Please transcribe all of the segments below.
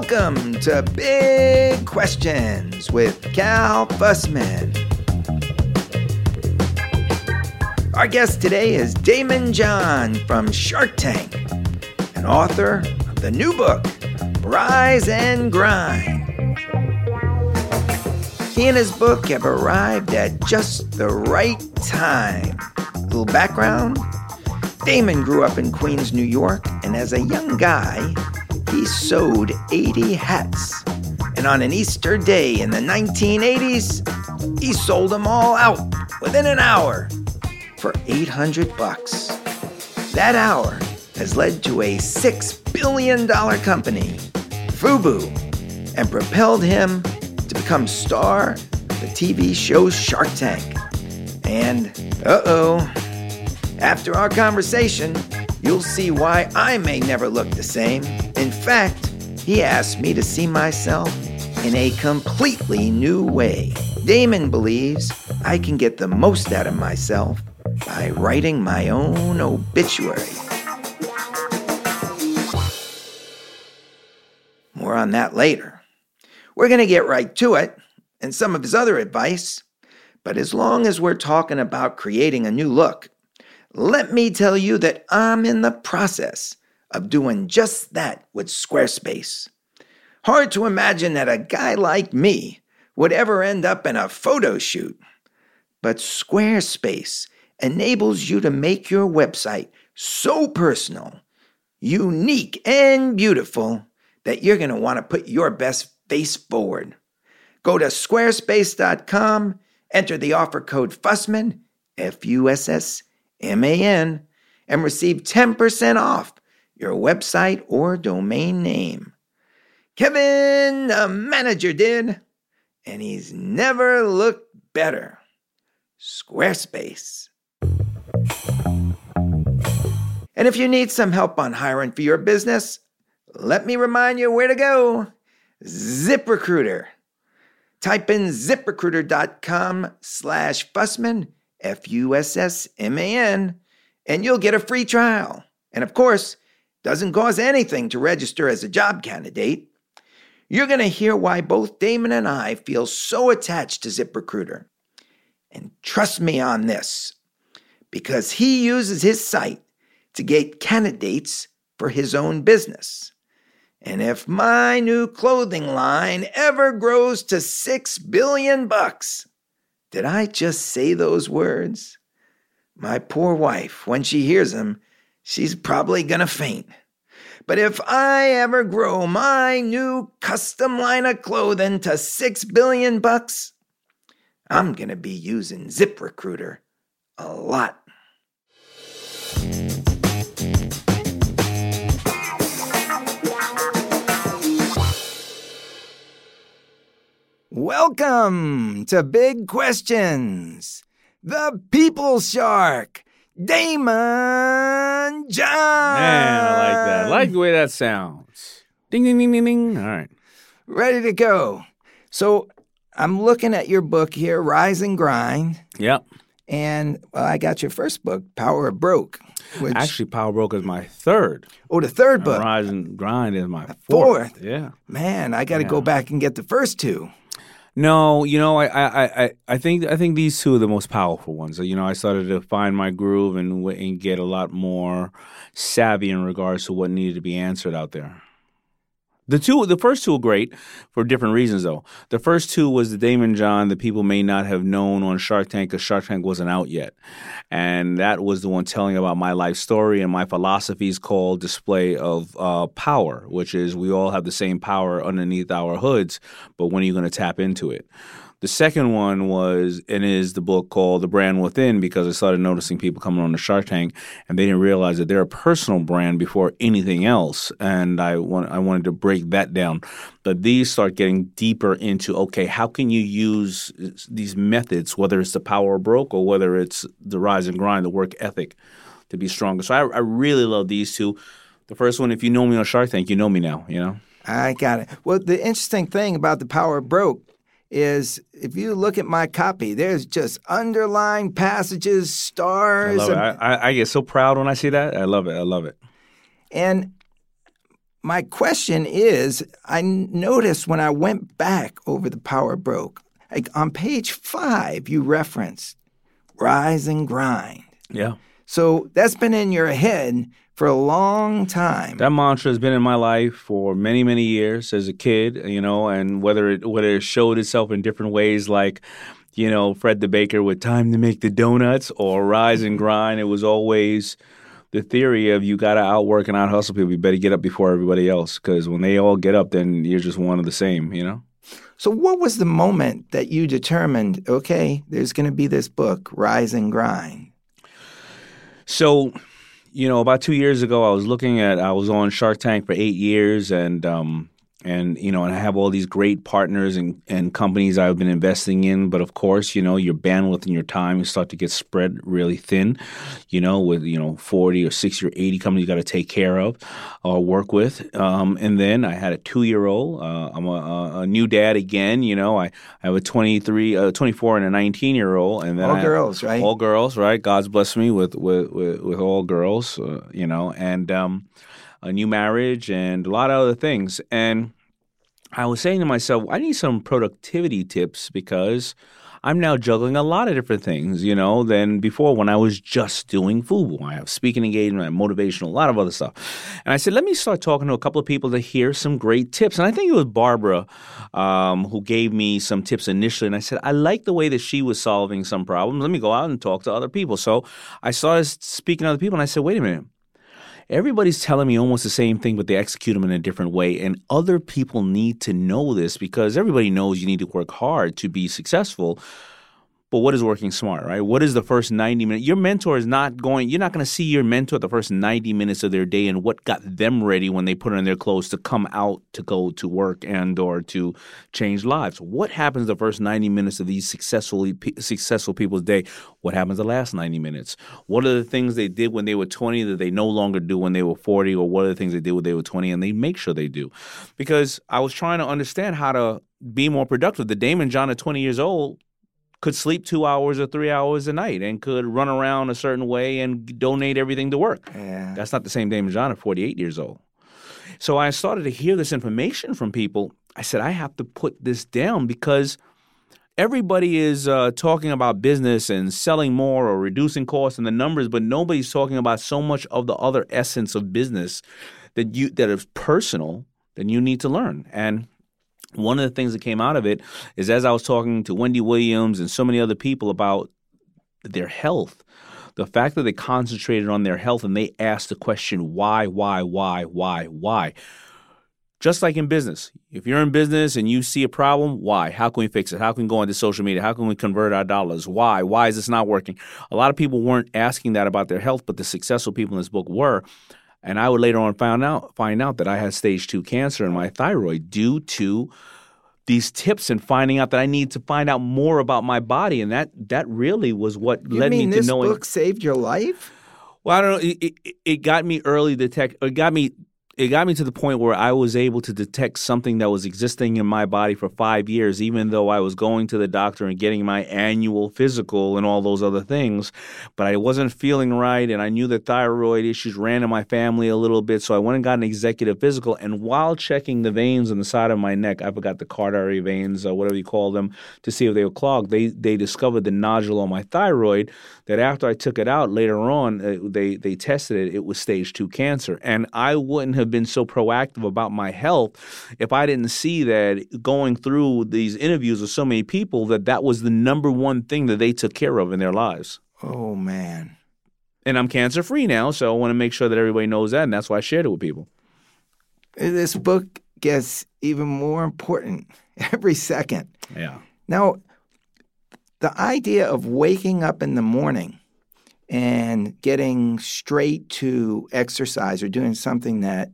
Welcome to Big Questions with Cal Fussman. Our guest today is Daymond John from Shark Tank, an author of the new book, Rise and Grind. He and his book have arrived at just the right time. A little background Daymond grew up in Queens, New York, and as a young guy, he sewed 80 hats. And on an Easter day in the 1980s, he sold them all out within an hour for 800 bucks. That hour has led to a $6 billion company, FUBU, and propelled him to become star of the TV show Shark Tank. And, uh oh, after our conversation, you'll see why I may never look the same. In fact, he asked me to see myself in a completely new way. Daymond believes I can get the most out of myself by writing my own obituary. More on that later. We're going to get right to it and some of his other advice, but as long as we're talking about creating a new look, let me tell you that I'm in the process of doing just that with Squarespace. Hard to imagine that a guy like me would ever end up in a photo shoot. But Squarespace enables you to make your website so personal, unique, and beautiful that you're going to want to put your best face forward. Go to squarespace.com, enter the offer code Fussman, F U S S M A N, and receive 10% off your website or domain name. Kevin, the manager, did, and he's never looked better. Squarespace. And if you need some help on hiring for your business, let me remind you where to go ZipRecruiter. Type in ziprecruiter.com slash Fussman, F U S S M A N, and you'll get a free trial. And of course, doesn't cost anything to register as a job candidate. You're going to hear why both Daymond and I feel so attached to ZipRecruiter. And trust me on this, because he uses his site to get candidates for his own business. And if my new clothing line ever grows to 6 billion bucks, did I just say those words? My poor wife, when she hears them, she's probably gonna faint. But if I ever grow my new custom line of clothing to 6 billion bucks, I'm gonna be using ZipRecruiter a lot. Welcome to Big Questions. The People Shark, Daymond John. Man, I like that. I like the way that sounds. Ding, ding, ding, ding, ding. All right. Ready to go. So I'm looking at your book here, Rise and Grind. Yep. And well, I got your first book, Power of Broke. Which, Actually, Power Broke is my third. oh, the third book. Rise and Grind is my fourth. fourth. Yeah. Man, I got to Yeah. go back and get the first two. No, you know, I, I, I, I think I think these two are the most powerful ones. You know, I started to find my groove and, and get a lot more savvy in regards to what needed to be answered out there. The two, the first two were great for different reasons, though. The first two was the Daymond John that people may not have known on Shark Tank because Shark Tank wasn't out yet, and that was the one telling about my life story and my philosophies called display of uh, power, which is we all have the same power underneath our hoods, but when are you going to tap into it? The second one was and is the book called The Brand Within because I started noticing people coming on the Shark Tank and they didn't realize that they're a personal brand before anything else. And I want I wanted to break that down. But these start getting deeper into okay, how can you use uh, these methods, whether it's the power of broke or whether it's the rise and grind, the work ethic, to be stronger. So I, I really love these two. The first one, if you know me on Shark Tank, you know me now. You know. I got it. Well, the interesting thing about the Power Broke is if you look at my copy, there's just underlined passages, I stars, love it. and, I, I, I get so proud when I see that. I love it. I love it. and my question is I noticed when I went back over the Power Broke, like on page five, you referenced rise and grind. Yeah. So that's been in your head for a long time. That mantra has been in my life for many, many years as a kid, you know, and whether it whether it showed itself in different ways like you know, Fred the Baker with time to make the donuts or rise and grind. It was always the theory of you got to outwork and out hustle people. You better get up before everybody else because when they all get up, then you're just one of the same, you know? So, what was the moment that you determined, okay, there's going to be this book, Rise and Grind? So, you know, about two years ago, I was looking at, I was on Shark Tank for eight years and, um, and you know and i have all these great partners and, and companies i've been investing in but of course you know your bandwidth and your time you start to get spread really thin you know with you know 40 or 60 or 80 companies you got to take care of or work with. Um, and then i had a two year old uh, i'm a, a, new dad again you know i, I have a 23 uh, 24 and a 19 year old and then all I girls right? all girls right? God's blessed me with with with, with all girls uh, you know and um, a new marriage and a lot of other things. And I was saying to myself, I need some productivity tips because I'm now juggling a lot of different things, you know, than before when I was just doing FUBU. I have speaking engagement, I have motivational, a lot of other stuff. And I said, let me start talking to a couple of people to hear some great tips. And I think it was Barbara um, who gave me some tips initially. And I said, I like the way that she was solving some problems. Let me go out and talk to other people. So I started speaking to other people and I said, wait a minute everybody's telling me almost the same thing, but they execute them in a different way. And other people need to know this because everybody knows you need to work hard to be successful. But what is working smart, right? What is the first 90 minutes? Your mentor is not going, you're not going to see your mentor the first 90 minutes of their day and what got them ready when they put on their clothes to come out to go to work and or to change lives. What happens the first 90 minutes of these successfully successful people's day? What happens the last 90 minutes? What are the things they did when they were 20 that they no longer do when they were 40 or what are the things they did when they were 20 and they make sure they do? Because I was trying to understand how to be more productive. The Daymond John at 20 years old could sleep two hours or three hours a night and could run around a certain way and donate everything to work. Yeah. That's not the same Daymond John at 48 years old. So I started to hear this information from people. I said, I have to put this down because everybody is uh, talking about business and selling more or reducing costs and the numbers, but nobody's talking about so much of the other essence of business that you that is personal that you need to learn. And one of the things that came out of it is as I was talking to Wendy Williams and so many other people about their health, the fact that they concentrated on their health and they asked the question, why, why, why, why, why? Just like in business, if you're in business and you see a problem, why? How can we fix it? How can we go into social media? How can we convert our dollars? Why? Why is this not working? A lot of people weren't asking that about their health, but the successful people in this book were. And I would later on find out find out that I had stage two cancer in my thyroid due to these tips and finding out that I need to find out more about my body, and that that really was what you led me to knowing. this book saved your life? Well, I don't know. It, it, it got me early detect. It got me it got me to the point where I was able to detect something that was existing in my body for five years, even though I was going to the doctor and getting my annual physical and all those other things. But I wasn't feeling right, and I knew that thyroid issues ran in my family a little bit. So I went and got an executive physical. And while checking the veins on the side of my neck, I forgot the cauda veins or whatever you call them, to see if they were clogged, they, they discovered the nodule on my thyroid that after I took it out later on, uh, they, they tested it, it was stage two cancer. And I wouldn't have have been so proactive about my health if I didn't see that going through these interviews with so many people that that was the number one thing that they took care of in their lives. Oh man. And I'm cancer free now, so I want to make sure that everybody knows that, and that's why I shared it with people. This book gets even more important every second. Yeah. Now, the idea of waking up in the morning and getting straight to exercise or doing something that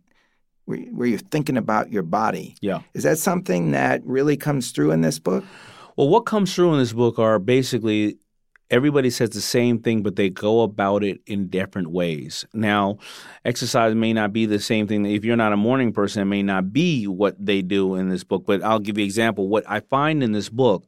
where, where you're thinking about your body. Yeah. Is that something that really comes through in this book? Well, what comes through in this book are basically everybody says the same thing, but they go about it in different ways. Now, exercise may not be the same thing. If you're not a morning person, it may not be what they do in this book. But I'll give you an example. What I find in this book,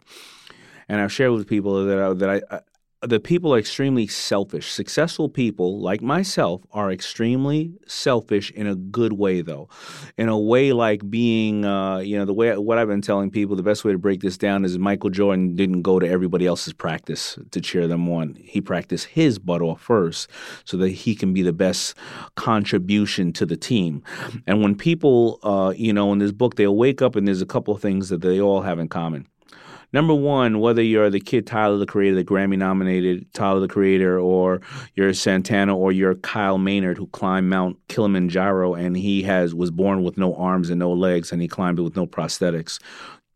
and I've shared with people that I, that I the people are extremely selfish. Successful people, like myself, are extremely selfish in a good way, though. In a way like being, uh, you know, the way what I've been telling people, the best way to break this down is Michael Jordan didn't go to everybody else's practice to cheer them on. He practiced his butt off first so that he can be the best contribution to the team. And when people, uh, you know, in this book, they'll wake up and there's a couple of things that they all have in common number one, whether you're the kid Tyler the Creator, the Grammy nominated Tyler the Creator, or you're Santana or you're Kyle Maynard who climbed Mount Kilimanjaro and he has was born with no arms and no legs and he climbed it with no prosthetics.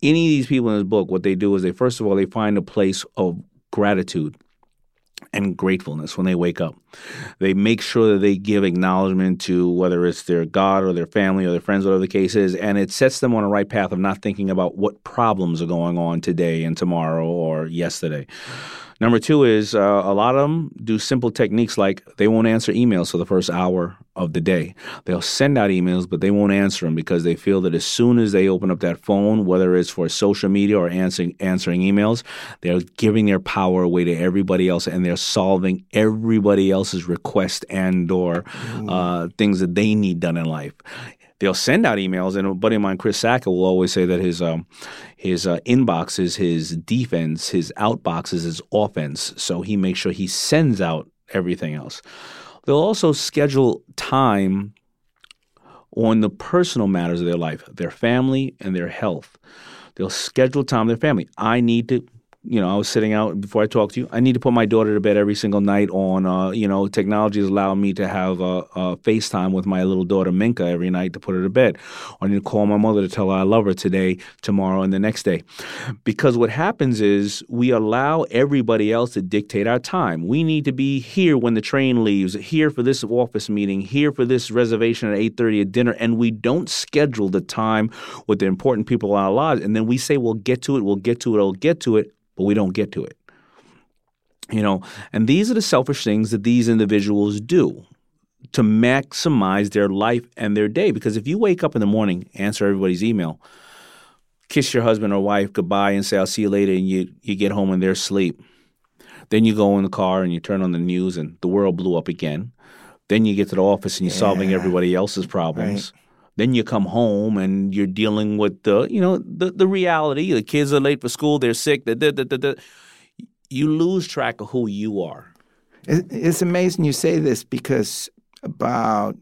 Any of these people in this book, what they do is they first of all they find a place of gratitude and gratefulness when they wake up. They make sure that they give acknowledgement to whether it's their God or their family or their friends, whatever the case is, and it sets them on a right path of not thinking about what problems are going on today and tomorrow or yesterday. Number two is uh, a lot of them do simple techniques like they won't answer emails for the first hour of the day. They'll send out emails, but they won't answer them because they feel that as soon as they open up that phone, whether it's for social media or answering answering emails, they're giving their power away to everybody else, and they're solving everybody else's request and or uh, things that they need done in life they'll send out emails. And a buddy of mine, Chris Sacca, will always say that his um, his uh, inbox is his defense, his outbox is his offense. So he makes sure he sends out everything else. They'll also schedule time on the personal matters of their life, their family and their health. They'll schedule time with their family. I need to you know, I was sitting out before I talked to you. I need to put my daughter to bed every single night on, uh, you know, technology has allowed me to have a, FaceTime with my little daughter Minka every night to put her to bed. I need to call my mother to tell her I love her today, tomorrow, and the next day. Because what happens is we allow everybody else to dictate our time. We need to be here when the train leaves, here for this office meeting, here for this reservation at 8.30 at dinner, and we don't schedule the time with the important people in our lives. And then we say, we'll get to it, we'll get to it, we'll get to it but we don't get to it. You know, and these are the selfish things that these individuals do to maximize their life and their day. Because if you wake up in the morning, answer everybody's email, kiss your husband or wife goodbye and say, I'll see you later, and you, you get home and they're asleep. Then you go in the car and you turn on the news and the world blew up again. Then you get to the office and you're yeah. solving everybody else's problems. Right. Then you come home and you're dealing with the, you know, the, the reality. The kids are late for school. They're sick. Da, da, da, you lose track of who you are. It's amazing you say this because about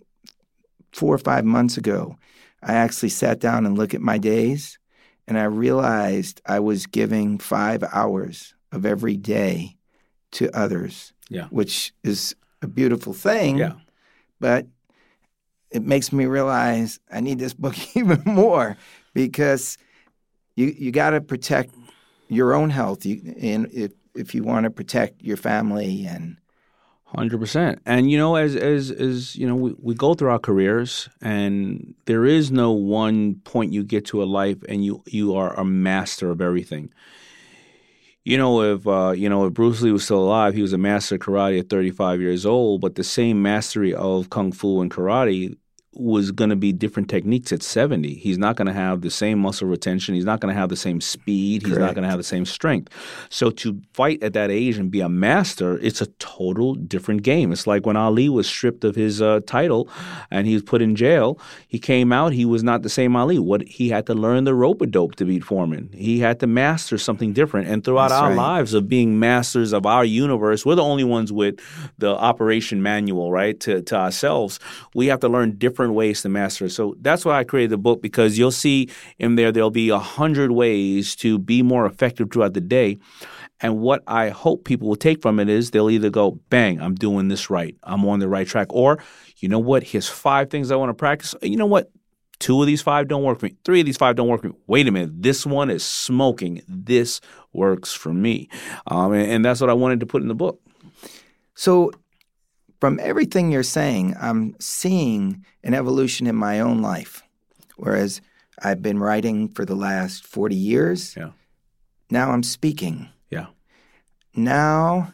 four or five months ago, I actually sat down and looked at my days, and I realized I was giving five hours of every day to others. Yeah. Which is a beautiful thing. Yeah. But it makes me realize I need this book even more because you you got to protect your own health. You, and if if you want to protect your family and Hundred percent, and you know, as as as you know, we, we go through our careers, and there is no one point you get to a life, and you you are a master of everything. You know, if uh, you know if Bruce Lee was still alive, he was a master of karate at 35 years old. But the same mastery of kung fu and karate was going to be different techniques at 70. He's not going to have the same muscle retention. He's not going to have the same speed. He's not going to have the same strength. So to fight at that age and be a master, it's a total different game. It's like when Ali was stripped of his uh, title and he was put in jail. He came out. He was not the same Ali. What he had to learn the rope a dope to beat Foreman. He had to master something different. And throughout That's our right. lives of being masters of our universe, we're the only ones with the operation manual, right? To to ourselves, we have to learn different different ways to master. So that's why I created the book because you'll see in there there'll be a hundred ways to be more effective throughout the day. And what I hope people will take from it is they'll either go, bang, I'm doing this right. I'm on the right track. Or, you know what? Here's five things I want to practice. You know what? Two of these five don't work for me. Three of these five don't work for me. Wait a minute. This one is smoking. This works for me. Um, and, and that's what I wanted to put in the book. So from everything you're saying, I'm seeing an evolution in my own life. Whereas I've been writing for the last 40 years. Yeah. Now I'm speaking. Yeah. Now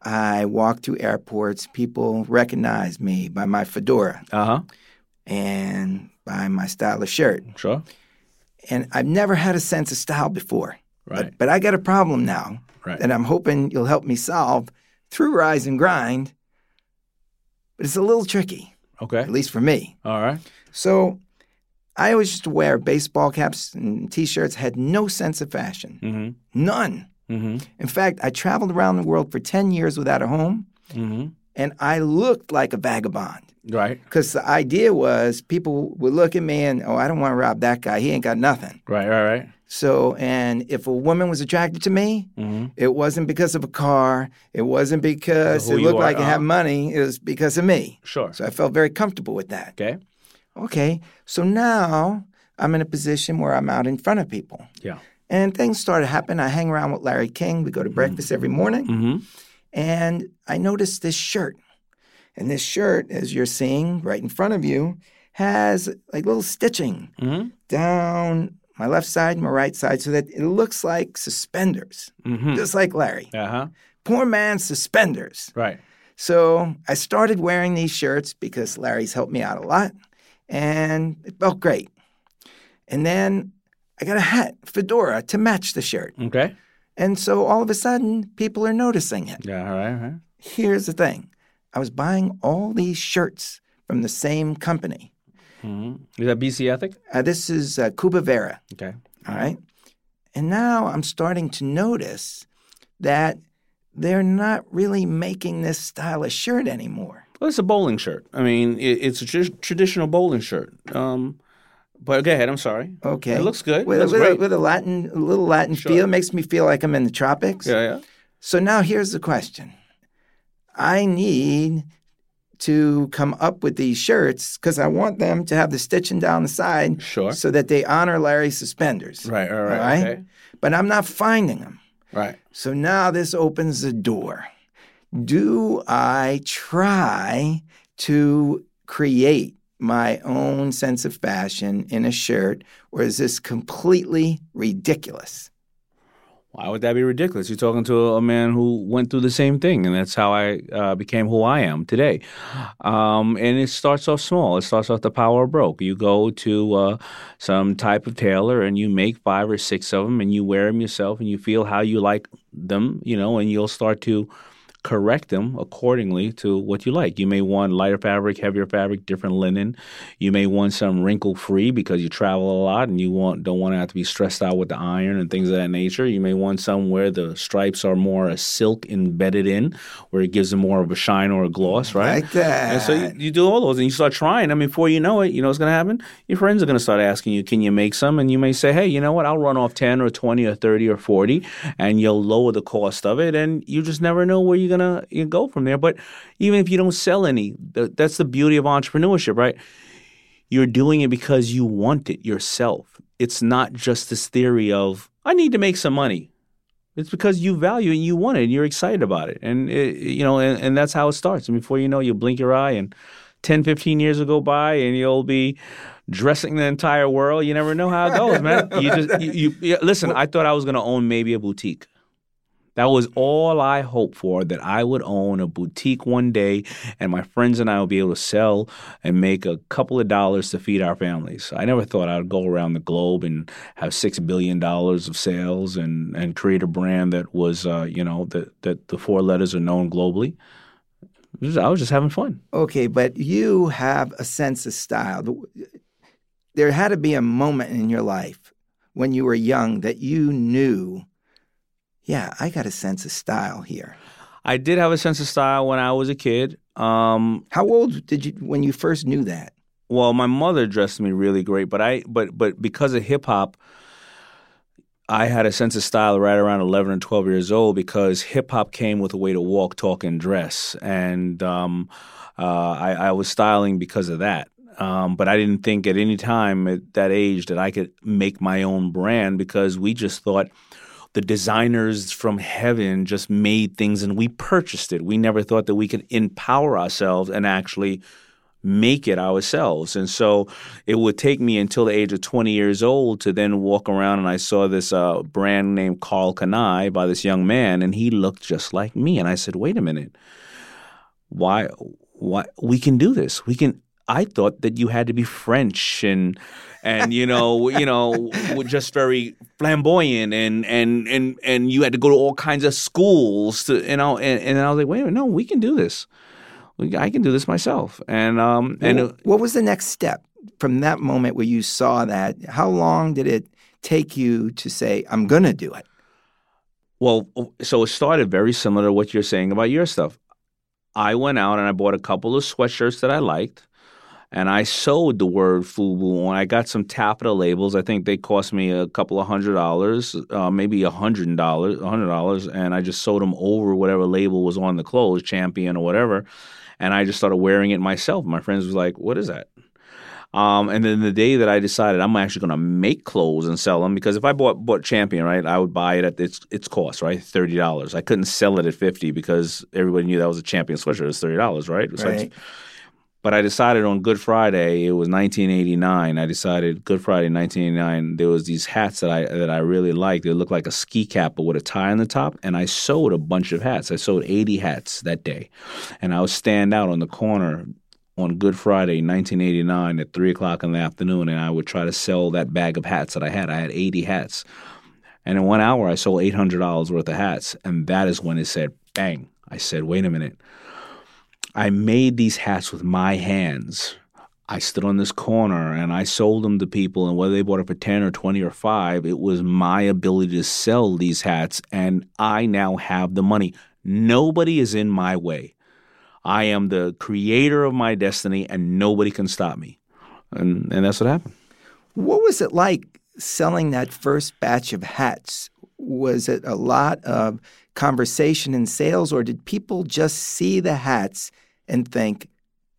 I walk through airports, people recognize me by my fedora. Uh-huh. And by my style of shirt. Sure. And I've never had a sense of style before. Right. But, but I got a problem now Right. that I'm hoping you'll help me solve through Rise and Grind. But it's a little tricky, Okay. at least for me. All right. So I always used to wear baseball caps and t-shirts, had no sense of fashion. Mm-hmm. None. Mm-hmm. In fact, I traveled around the world for 10 years without a home, Mm-hmm. and I looked like a vagabond. Right. Because the idea was people would look at me and, oh, I don't want to rob that guy. He ain't got nothing. Right. Right. Right. So, and if a woman was attracted to me, Mm-hmm. it wasn't because of a car. It wasn't because it looked are, like I had uh-huh. money. It was because of me. Sure. So I felt very comfortable with that. Okay. Okay. So now I'm in a position where I'm out in front of people. Yeah. And things started happening. I hang around with Larry King. We go to breakfast every morning. Mm-hmm. And I noticed this shirt. And this shirt, as you're seeing right in front of you, has like little stitching Mm-hmm. down my left side, my right side, so that it looks like suspenders, Mm-hmm. just like Larry. Uh huh. Poor man suspenders. Right. So I started wearing these shirts because Larry's helped me out a lot, and it felt great. And then I got a hat, fedora, to match the shirt. Okay. And so all of a sudden, people are noticing it. Yeah. All right. All right. Here's the thing I was buying all these shirts from the same company. Mm-hmm. Is that BC Ethic? Uh, this is uh, Cubavera, Okay. all right? And now I'm starting to notice that they're not really making this style of shirt anymore. Well, it's a bowling shirt. I mean, it, it's a tr- traditional bowling shirt. Um, but go ahead. I'm sorry. Okay. It looks good. With, It looks with, a, great. with a Latin, a little Latin Sure. feel, makes me feel like I'm in the tropics. yeah. Yeah. So now here's the question I need to come up with these shirts because I want them to have the stitching down the side Sure. so that they honor Larry's suspenders. Right. All right. All right? Okay. But I'm not finding them. Right. So now this opens the door. Do I try to create my own sense of fashion in a shirt, or is this completely ridiculous? Why would that be ridiculous? You're talking to a man who went through the same thing, and that's how I uh, became who I am today. Um, and it starts off small. It starts off the power of broke. You go to uh, some type of tailor, and you make five or six of them, and you wear them yourself, and you feel how you like them, you know, and you'll start to correct them accordingly to what you like. You may want lighter fabric, heavier fabric, different linen. You may want some wrinkle free because you travel a lot and you want don't want to have to be stressed out with the iron and things of that nature. You may want some where the stripes are more a silk embedded in, where it gives them more of a shine or a gloss, mm, right? Like that. And so you, you do all those and you start trying I mean, Before you know it, you know what's going to happen? Your friends are going to start asking you, can you make some? And you may say, hey, you know what? I'll run off 10 or 20 or 30 or 40 and you'll lower the cost of it. And you just never know where you're to you go from there. But even if you don't sell any, th- that's the beauty of entrepreneurship, right? You're doing it because you want it yourself. It's not just this theory of, I need to make some money. It's because you value it and you want it and you're excited about it. And, it, you know, and, and that's how it starts. And before you know, you blink your eye and 10, 15 years will go by and you'll be dressing the entire world. You never know how it goes, man. You just, you, you yeah, listen, I thought I was going to own maybe a boutique. That was all I hoped for, that I would own a boutique one day and my friends and I would be able to sell and make a couple of dollars to feed our families. I never thought I'd go around the globe and have $6 billion of sales and, and create a brand that was, uh, you know, that, that the four letters are known globally. I was just having fun. Okay, but you have a sense of style. There had to be a moment in your life when you were young that you knew, yeah, I got a sense of style here. I did have a sense of style when I was a kid. Um, How old did you when you first knew that? well, my mother dressed me really great, but I but but because of hip hop, I had a sense of style right around eleven or twelve years old because hip hop came with a way to walk, talk, and dress, and um, uh, I, I was styling because of that. Um, but I didn't think at any time at that age that I could make my own brand because we just thought the designers from heaven just made things and we purchased it. We never thought that we could empower ourselves and actually make it ourselves. And so it would take me until the age of 20 years old to then walk around and I saw this uh, brand named Karl Kani by this young man and he looked just like me. And I said, wait a minute, why, why, we can do this. We can, I thought that you had to be French and and you know you know just very flamboyant and and and and you had to go to all kinds of schools to you know and, and I was like wait a minute no we can do this. I can do this myself. And um and what, what was the next step from that moment where you saw that? How long did it take you to say I'm going to do it well so it started very similar to what you're saying about your stuff. I went out and I bought a couple of sweatshirts that I liked and I sewed the word FUBU on. I got some taffeta labels. I think they cost me a couple of hundred dollars, uh, maybe a hundred dollars, a hundred dollars, and I just sewed them over whatever label was on the clothes, Champion or whatever. And I just started wearing it myself. My friends was like, "What is that?" Um, and then the day that I decided I'm actually going to make clothes and sell them, because if I bought bought Champion, right, I would buy it at its its cost, right, thirty dollars. I couldn't sell it at fifty because everybody knew that was a Champion sweatshirt. It was thirty dollars, right? Right. But I decided on Good Friday, it was 1989. I decided Good Friday 1989, there was these hats that I that I really liked. They looked like a ski cap but with a tie on the top. And I sewed a bunch of hats. I sewed 80 hats that day. And I would stand out on the corner on Good Friday 1989 at 3 o'clock in the afternoon and I would try to sell that bag of hats that I had. I had 80 hats. And in one hour, I sold $800 worth of hats. And that is when it said, bang. I said, wait a minute I made these hats with my hands. I stood on this corner and I sold them to people, and whether they bought it for 10 or 20 or 5, it was my ability to sell these hats, and I now have the money. Nobody is in my way. I am the creator of my destiny, and nobody can stop me. And, and that's what happened. What was it like selling that first batch of hats? Was it a lot of conversation and sales, or did people just see the hats and think,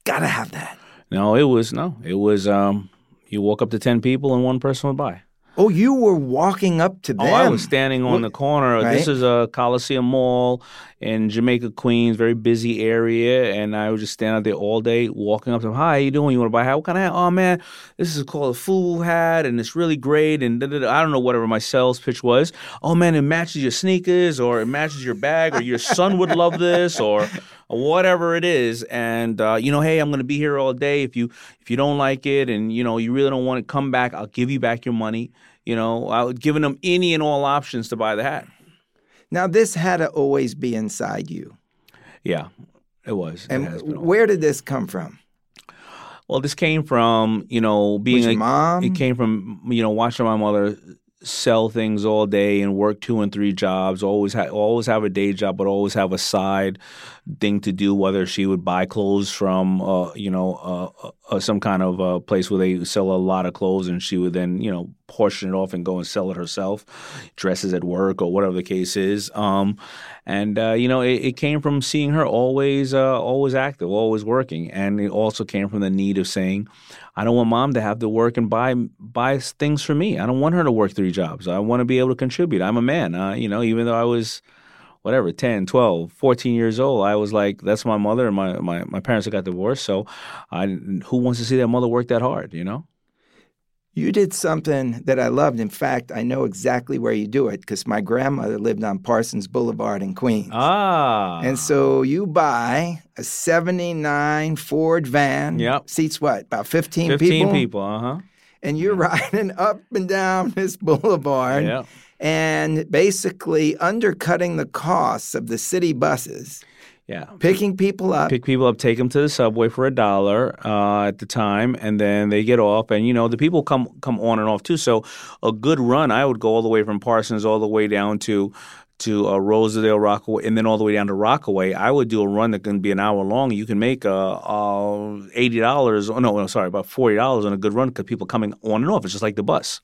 gotta have that? No, it was no. It was um, you walk up to ten people and one person would buy. Oh, you were walking up to them. Oh, I was standing on the corner. Right? This is a Coliseum Mall in Jamaica, Queens, very busy area, and I was just standing out there all day, walking up to them. Hi, how you doing? You want to buy a hat? What kind of hat? Oh man, this is called a fool hat, and it's really great. And I don't know whatever my sales pitch was. Oh man, it matches your sneakers, or it matches your bag, or your son would love this, or whatever it is. And uh, you know, hey, I'm to be here all day. If you if you don't like it, and you know you really don't want to come back, I'll give you back your money. You know, I was giving them any and all options to buy the hat. Now, this had to always be inside you. Yeah, it was. And it where did this come from? Well, this came from you know being a mom. It came from you know watching my mother sell things all day and work two and three jobs. Always ha- always have a day job, but always have a side thing to do. Whether she would buy clothes from uh, you know uh, uh, some kind of uh, place where they sell a lot of clothes, and she would then you know portion it off and go and sell it herself, dresses at work or whatever the case is. Um, and uh, you know it, it, came from seeing her always uh, always active, always working, and it also came from the need of saying. I don't want mom to have to work and buy buy things for me. I don't want her to work three jobs. I want to be able to contribute. I'm a man. Uh, you know, even though I was whatever 10 12 14 years old i was like that's my mother and my, my, my parents got divorced so I, who wants to see their mother work that hard you know you did something that I loved. In fact, I know exactly where you do it because my grandmother lived on Parsons Boulevard in Queens. Ah. And so you buy a 79 Ford van. Yep. Seats what? About 15, 15 people? 15 people, uh huh. And you're yeah. riding up and down this boulevard. Yeah. And basically undercutting the costs of the city buses yeah. Picking people up. Pick people up, take them to the subway for a dollar uh, at the time, and then they get off. And, you know, the people come come on and off too. So a good run, I would go all the way from Parsons all the way down to to uh, Rosedale, Rockaway, and then all the way down to Rockaway. I would do a run that can be an hour long. You can make uh, uh, eighty dollars. Oh no, no, sorry, about forty dollars on a good run because people coming on and off. It's just like the bus.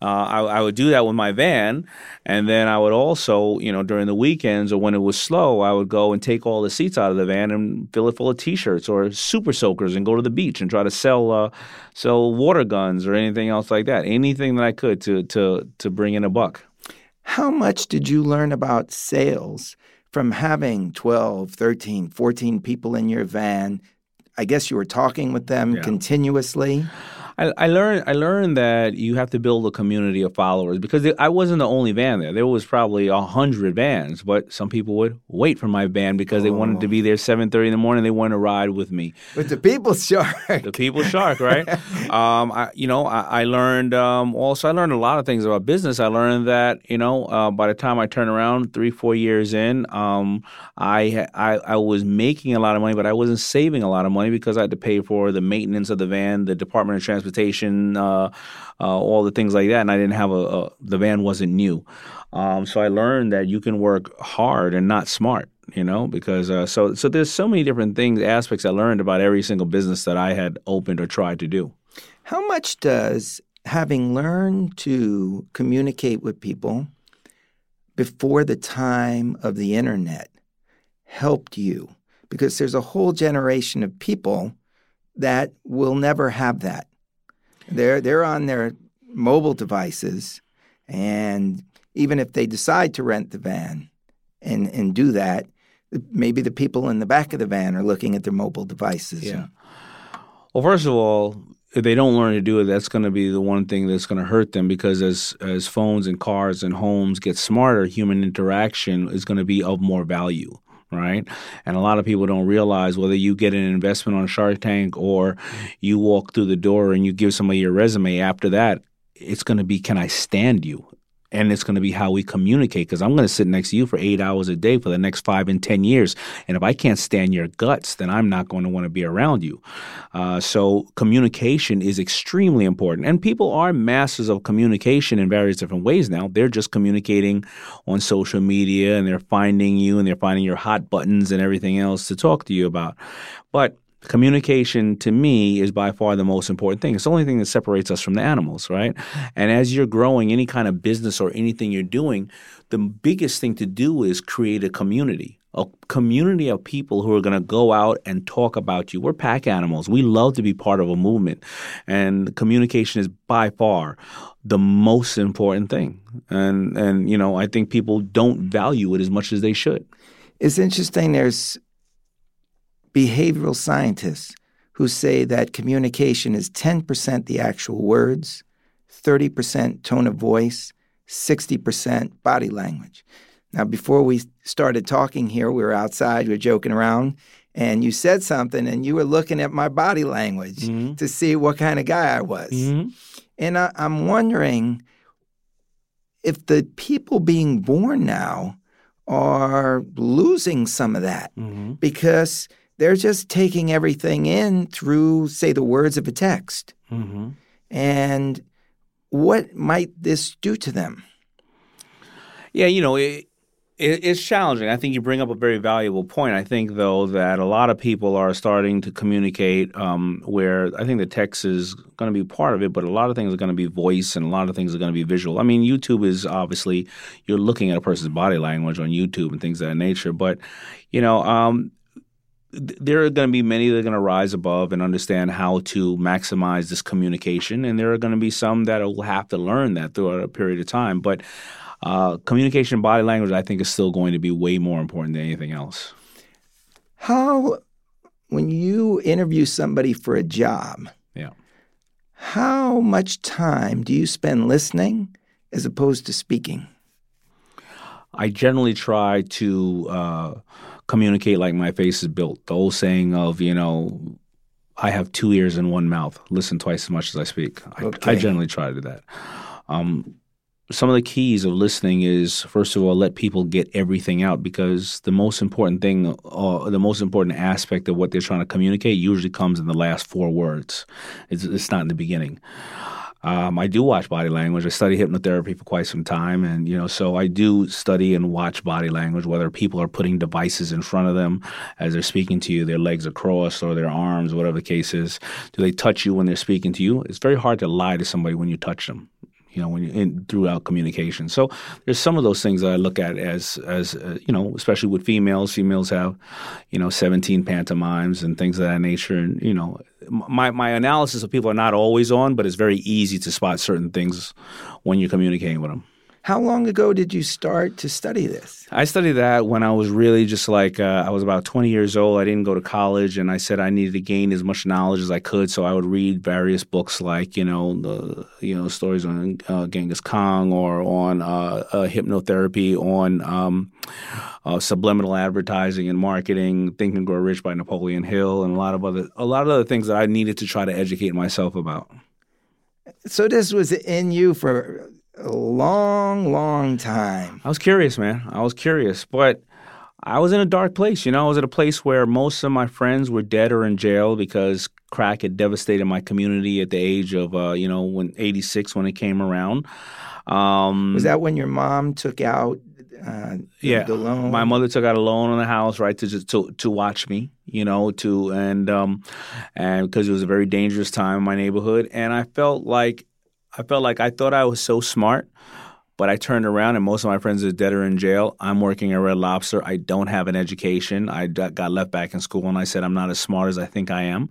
Uh, I, I, would do that with my van, and then I would also, you know, during the weekends or when it was slow, I would go and take all the seats out of the van and fill it full of T-shirts or super soakers and go to the beach and try to sell uh, sell water guns or anything else like that. Anything that I could to to to bring in a buck. How much did you learn about sales from having 12, 13, 14 people in your van? I guess you were talking with them yeah. continuously. I, I, learned I learned that you have to build a community of followers because I wasn't the only van there. There was probably a hundred vans, but some people would wait for my van because they wanted to oh. be there seven thirty in the morning. They wanted to ride with me. With the people shark, the people shark, right? um, I, you know, I, I learned um, also. I learned a lot of things about business. I learned that you know uh, by the time I turned around three four years in, um, I, I I was making a lot of money, but I wasn't saving a lot of money because I had to pay for the maintenance of the van, the Department of Transportation, uh, uh, all the things like that, and I didn't have a, a the van wasn't new. Um, so I learned that you can work hard and not smart you know because uh, so so there's so many different things aspects i learned about every single business that i had opened or tried to do how much does having learned to communicate with people before the time of the internet helped you because there's a whole generation of people that will never have that. They're they're on their mobile devices, and even if they decide to rent the van and and do that, maybe the people in the back of the van are looking at their mobile devices. Yeah. Well, first of all, if they don't learn to do it, that's going to be the one thing that's going to hurt them because as as phones and cars and homes get smarter, human interaction is going to be of more value right? And a lot of people don't realize whether you get an investment on Shark Tank or you walk through the door and you give somebody your resume. After that, it's going to be, can I stand you? And it's going to be how we communicate because I'm going to sit next to you for eight hours a day for the next five and 10 years. And if I can't stand your guts, then I'm not going to want to be around you. Uh, so communication is extremely important. And people are masters of communication in various different ways now. They're just communicating on social media and they're finding you and they're finding your hot buttons and everything else to talk to you about. But communication to me is by far the most important thing. It's the only thing that separates us from the animals, right? And as you're growing any kind of business or anything you're doing, the biggest thing to do is create a community. A community of people who are going to go out and talk about you. We're pack animals. We love to be part of a movement. And communication is by far the most important thing. And and you know, I think people don't value it as much as they should. It's interesting there's behavioral scientists who say that communication is 10% the actual words, 30% tone of voice, 60% body language. Now, before we started talking here, we were outside, we were joking around, and you said something, and you were looking at my body language mm-hmm. to see what kind of guy I was. Mm-hmm. And I, I'm wondering if the people being born now are losing some of that mm-hmm. because they're just taking everything in through, say, the words of a text. Mm-hmm. And what might this do to them? Yeah, you know, it, it, it's challenging. I think you bring up a very valuable point. I think, though, that a lot of people are starting to communicate um, where I think the text is going to be part of it, but a lot of things are going to be voice and a lot of things are going to be visual. I mean, YouTube is obviously, you're looking at a person's body language on YouTube and things of that nature, but, you know, um, there are going to be many that are going to rise above and understand how to maximize this communication, and there are going to be some that will have to learn that throughout a period of time. But uh, communication, body language, I think, is still going to be way more important than anything else. How, when you interview somebody for a job, yeah, how much time do you spend listening as opposed to speaking? I generally try to. Uh, communicate like my face is built. The old saying of, you know, I have two ears and one mouth. Listen twice as much as I speak. Okay. I, I, generally try to do that. Um, some of the keys of listening is first of all let people get everything out because the most important thing uh, the most important aspect of what they're trying to communicate usually comes in the last four words it's, it's not in the beginning um, I do watch body language. I study hypnotherapy for quite some time, and you know, so I do study and watch body language. Whether people are putting devices in front of them as they're speaking to you, their legs across or their arms, whatever the case is. Do they touch you when they're speaking to you? It's very hard to lie to somebody when you touch them you know, when you in, throughout communication. So there's some of those things that I look at as as uh, you know, especially with females. Females have, you know, 17 pantomimes and things of that nature. And you know, my my analysis of people are not always on, but it's very easy to spot certain things when you're communicating with them. How long ago did you start to study this? I studied that when I was really just like uh, I was about 20 years old. I didn't go to college, and I said I needed to gain as much knowledge as I could. So I would read various books, like you know the you know stories on uh, Genghis Khan or on uh, uh hypnotherapy, on um, uh, subliminal advertising and marketing, Think and Grow Rich by Napoleon Hill, and a lot of other a lot of other things that I needed to try to educate myself about. So this was in you for a long, long time. I was curious, man. I was curious, but I was in a dark place. You know, I was at a place where most of my friends were dead or in jail because crack had devastated my community at the age of, uh, you know, when '86 when it came around. Um, was that when your mom took out? Uh, yeah, the loan. My mother took out a loan on the house, right, to just to to watch me, you know, to and um, and because it was a very dangerous time in my neighborhood, and I felt like I felt like I thought I was so smart, but I turned around and most of my friends are dead or in jail. I'm working at Red Lobster. I don't have an education. I got left back in school and I said I'm not as smart as I think I am.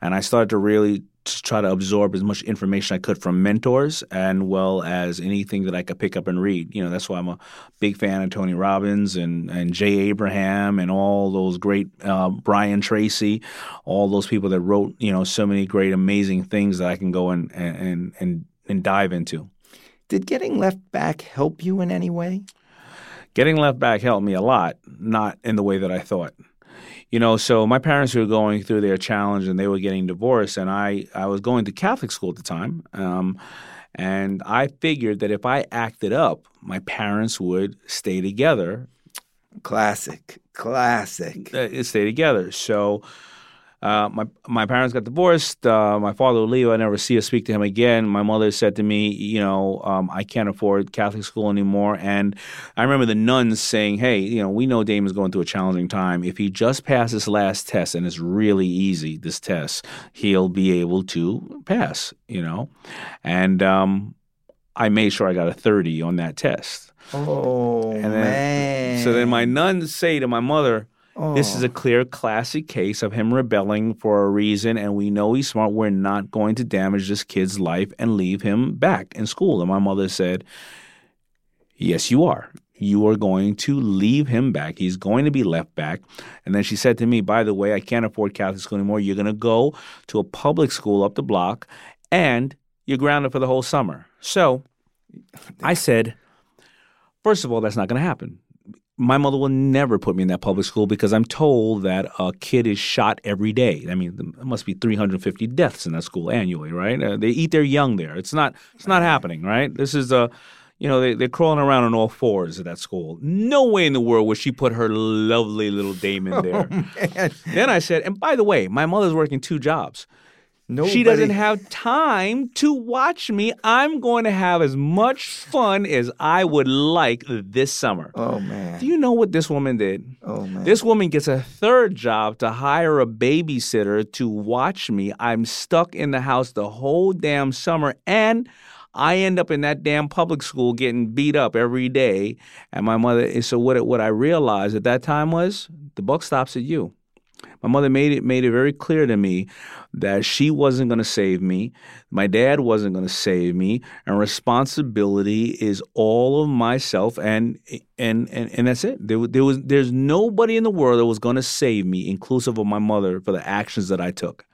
And I started to really try to absorb as much information I could from mentors and well as anything that I could pick up and read. You know, that's why I'm a big fan of Tony Robbins and, and Jay Abraham and all those great uh, Brian Tracy, all those people that wrote, you know, so many great, amazing things that I can go and, and, and and dive into. Did getting left back help you in any way? Getting left back helped me a lot, not in the way that I thought. You know, so my parents were going through their challenge and they were getting divorced, and I, I was going to Catholic school at the time. Um, and I figured that if I acted up, my parents would stay together. Classic, classic. Uh, stay together. So uh, my my parents got divorced. Uh, my father leave. I never see or speak to him again. My mother said to me, you know, um, I can't afford Catholic school anymore. And I remember the nuns saying, hey, you know, we know Daymond's going through a challenging time. If he just passes last test, and it's really easy, this test, he'll be able to pass, you know. And um, I made sure I got a 30 on that test. Oh, then, man. So then my nuns say to my mother, Oh. This is a oh. clear classic case of him rebelling for a reason, and we know he's smart. We're not going to damage this kid's life and leave him back in school. And my mother said, Yes, you are. You are going to leave him back. He's going to be left back. And then she said to me, By the way, I can't afford Catholic school anymore. You're going to go to a public school up the block, and you're grounded for the whole summer. So I said, First of all, that's not going to happen my mother will never put me in that public school because I'm told that a kid is shot every day. I mean, there must be 350 deaths in that school annually, right? Uh, they eat their young there. It's not. It's not happening, right? This is a. You know, they, they're crawling around on all fours at that school. No way in the world would she put her lovely little Daymond there. Oh, then I said, and by the way, my mother's working two jobs. Nobody... She doesn't have time to watch me. I'm going to have as much fun as I would like this summer. Oh, man. Do you know what this woman did? Oh, man. This woman gets a third job to hire a babysitter to watch me. I'm stuck in the house the whole damn summer. And I end up in that damn public school getting beat up every day. And my mother, so what, what I realized at that time was the buck stops at you. My mother made it made it very clear to me that she wasn't going to save me. My dad wasn't going to save me, and responsibility is all of myself and and and, and that's it. There, there was there's nobody in the world that was going to save me, inclusive of my mother, for the actions that I took.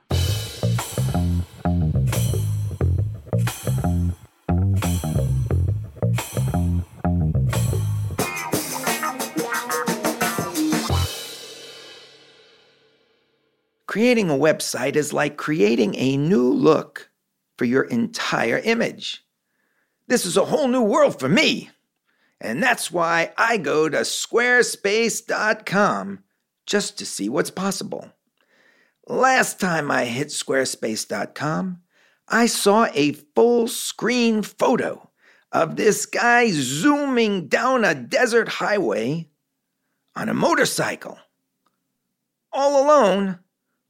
Creating a website is like creating a new look for your entire image. This is a whole new world for me. And that's why I go to squarespace.com just to see what's possible. Last time I hit squarespace.com, I saw a full screen photo of this guy zooming down a desert highway on a motorcycle. All alone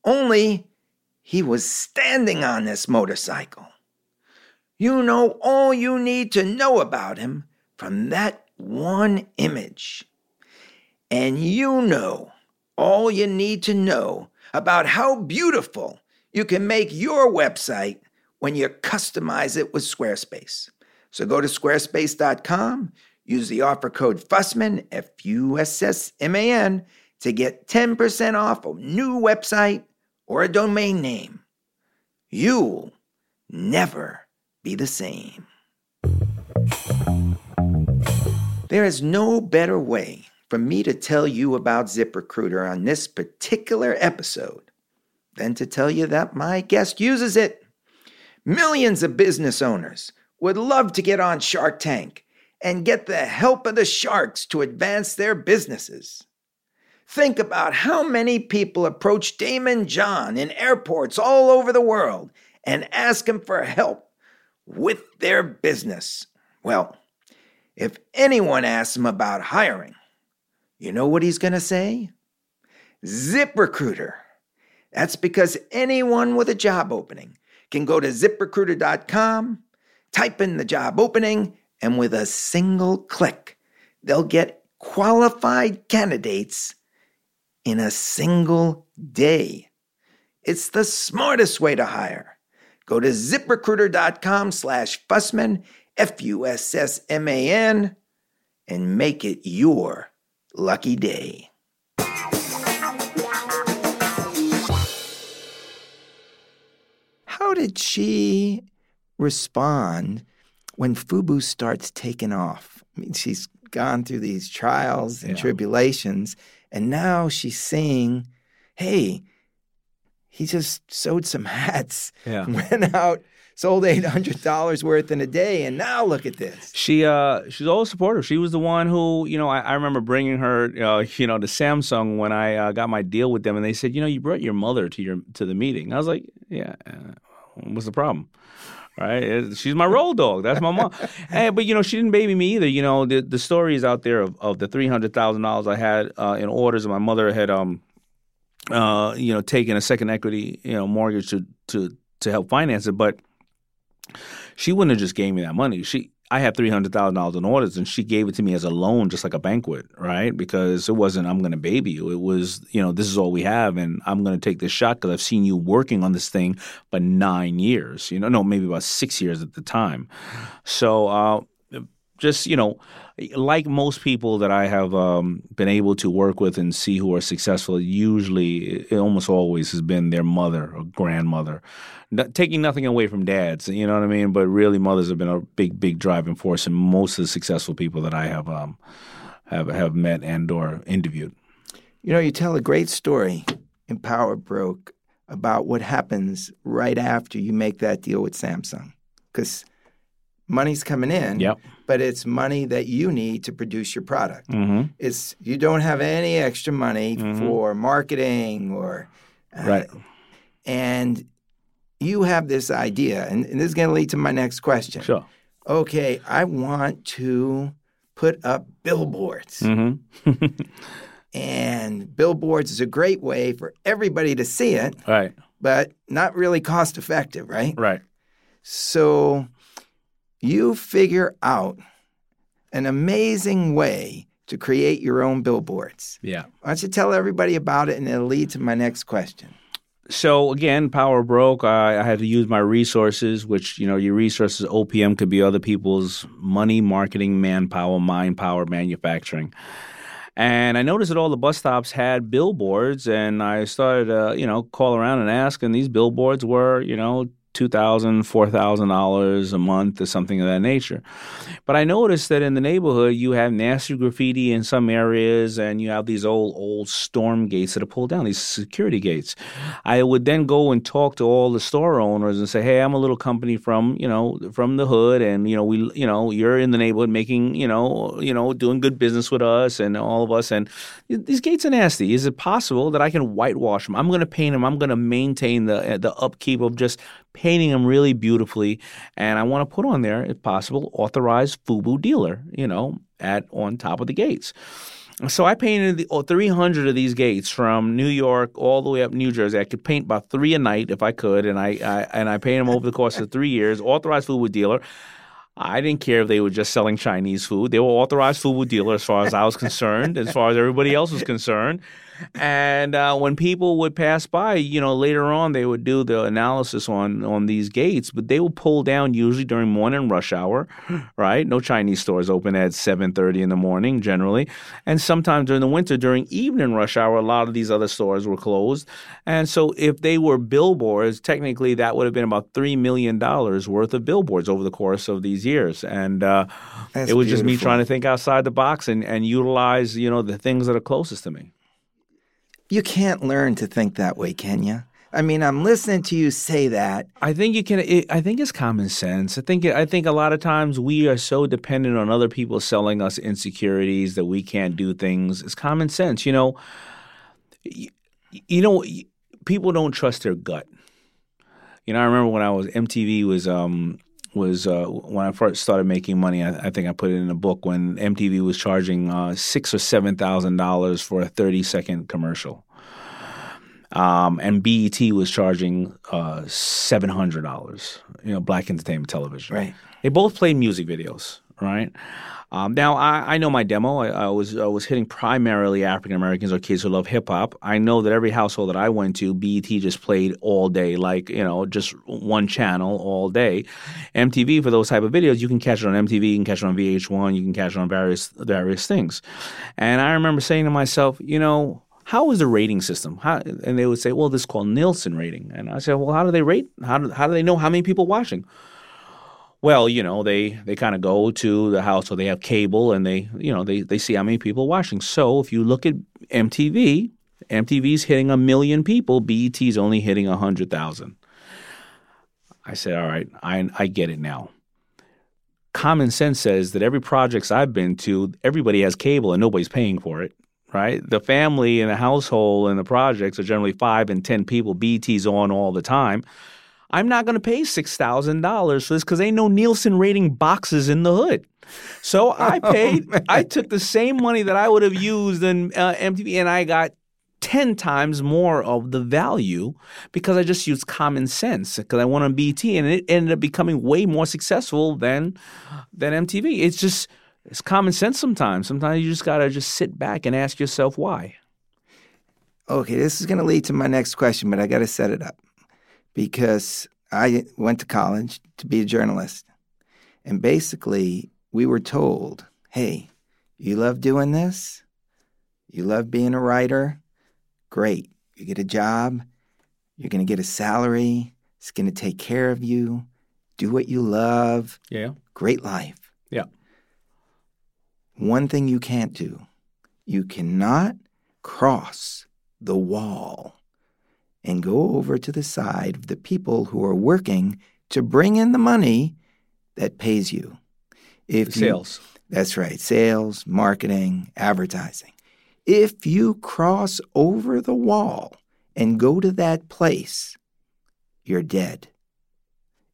only he was standing on this motorcycle. You know all you need to know about him from that one image. And you know all you need to know about how beautiful you can make your website when you customize it with Squarespace. So go to squarespace.com, use the offer code FUSSMAN, F U S S M A N, to get 10% off a new website or a domain name. You'll never be the same. There is no better way for me to tell you about ZipRecruiter on this particular episode than to tell you that my guest uses it. Millions of business owners would love to get on Shark Tank and get the help of the sharks to advance their businesses. Think about how many people approach Daymond John in airports all over the world and ask him for help with their business. Well, if anyone asks him about hiring, you know what he's going to say? ZipRecruiter. That's because anyone with a job opening can go to ziprecruiter.com, type in the job opening, and with a single click, they'll get qualified candidates in a single day. It's the smartest way to hire. Go to ziprecruiter.com slash Fussman, F U S S M A N, and make it your lucky day. How did she respond when Fubu starts taking off? I mean, she's gone through these trials and Yeah. tribulations, and now she's saying, hey, he just sewed some hats, Yeah. went out, sold eight hundred dollars worth in a day, and now look at this. She uh she's always supportive. She was the one who you know I, I remember bringing her uh, you know to Samsung when I uh, got my deal with them, and they said you know you brought your mother to your to the meeting. I was like yeah, uh, what's the problem? Right, she's my roll dog. That's my mom. hey, but you know she didn't baby me either. You know the the stories out there of, of the three hundred thousand dollars I had uh, in orders, and my mother had um uh you know taken a second equity you know mortgage to to to help finance it, but she wouldn't have just gave me that money. She I had three hundred thousand dollars in orders, and she gave it to me as a loan, just like a banquet, right? Because it wasn't I'm going to baby you. It was you know this is all we have, and I'm going to take this shot because I've seen you working on this thing for nine years. You know, no, maybe about six years at the time. So uh, just you know, like most people that I have um, been able to work with and see who are successful, usually it almost always has been their mother or grandmother. Taking nothing away from dads, you know what I mean, but really mothers have been a big, big driving force in most of the successful people that I have um, have have met and or interviewed. You know, you tell a great story in Power Broke about what happens right after you make that deal with Samsung. Because money's coming in, Yep. but it's money that you need to produce your product. Mm-hmm. It's you don't have any extra money Mhm. for marketing or uh, Right. and you have this idea, and, and this is going to lead to my next question. Sure. Okay, I want to put up billboards. Mm-hmm. And billboards is a great way for everybody to see it, right. but not really cost effective, right? Right. So you figure out an amazing way to create your own billboards. Yeah. Why don't you tell everybody about it and it'll lead to my next question. So again, power broke. I, I had to use my resources, which you know, your resources, OPM could be other people's money, marketing, manpower, mind power, manufacturing. And I noticed that all the bus stops had billboards, and I started, uh, you know, call around and ask, and these billboards were, you know, two thousand, four thousand dollars a month or something of that nature. But I noticed that in the neighborhood you have nasty graffiti in some areas, and you have these old old storm gates that are pulled down, these security gates. I would then go and talk to all the store owners and say, "Hey, I'm a little company from you know from the hood, and you know we you know you're in the neighborhood making you know you know doing good business with us and all of us, and these gates are nasty. Is it possible that I can whitewash them? I'm going to paint them. I'm going to maintain the uh, the upkeep of just painting them really beautifully, and I want to put on there, if possible, authorized FUBU dealer. You know, at on top of the gates." So I painted the, oh, 300 of these gates from New York all the way up New Jersey. I could paint about three a night if I could, and I, I and I painted them over the course of three years. Authorized with dealer. I didn't care if they were just selling Chinese food. They were authorized food dealer as far as I was concerned, as far as everybody else was concerned. And uh, when people would pass by, you know, later on they would do the analysis on on these gates, but they would pull down usually during morning rush hour, right? No Chinese stores open at seven thirty in the morning generally, and sometimes during the winter during evening rush hour, a lot of these other stores were closed, and so if they were billboards, technically that would have been about three million dollars worth of billboards over the course of these years, and uh, it was just me trying to think outside the box and and utilize you know the things that are closest to me. You can't learn to think that way, can you? I mean, I'm listening to you say that. I think you can. It, I think it's common sense. I think. I think a lot of times we are so dependent on other people selling us insecurities that we can't do things. It's common sense. You know. You, you know, people don't trust their gut. You know, I remember when I was MTV was um, was uh, when I first started making money. I, I, think I put it in a book when MTV was charging uh, six or seven thousand dollars for a thirty second commercial, um, and BET was charging uh, seven hundred dollars. You know, Black Entertainment Television. Right. They both played music videos. Right. Um, now I, I, know my demo. I, I, was I was hitting primarily African Americans or kids who love hip hop. I know that every household that I went to, BET just played all day, like you know, just one channel all day. MTV for those type of videos, you can catch it on MTV, you can catch it on VH1, you can catch it on various various things. And I remember saying to myself, you know, how is the rating system? How, and they would say, well, this is called Nielsen rating. And I said, well, how do they rate? How do, how do they know how many people watching? Well, you know, they they kind of go to the house, so they have cable, and they you know they they see how many people are watching. So if you look at MTV, MTV's hitting a million people, BET's only hitting a hundred thousand. I said, all right, I I get it now. Common sense says that every projects I've been to, everybody has cable and nobody's paying for it right? The family and the household and the projects are generally five and ten people. BET's on all the time. I'm not going to pay $6,000 for this because ain't no Nielsen rating boxes in the hood. So I oh, paid, oh, I took the same money that I would have used in uh, MTV and I got 10 times more of the value because I just used common sense because I went on BET and it ended up becoming way more successful than than MTV. It's just it's common sense sometimes. Sometimes you just got to just sit back and ask yourself why. Okay, this is going to lead to my next question, but I got to set it up because I went to college to be a journalist. And basically, we were told, hey, you love doing this? You love being a writer? Great. You get a job, you're going to get a salary, it's going to take care of you. Do what you love. Yeah. Great life. Yeah. One thing you can't do you cannot cross the wall and go over to the side of the people who are working to bring in the money that pays you. If sales. You, that's right, sales, marketing, advertising. If you cross over the wall and go to that place, you're dead.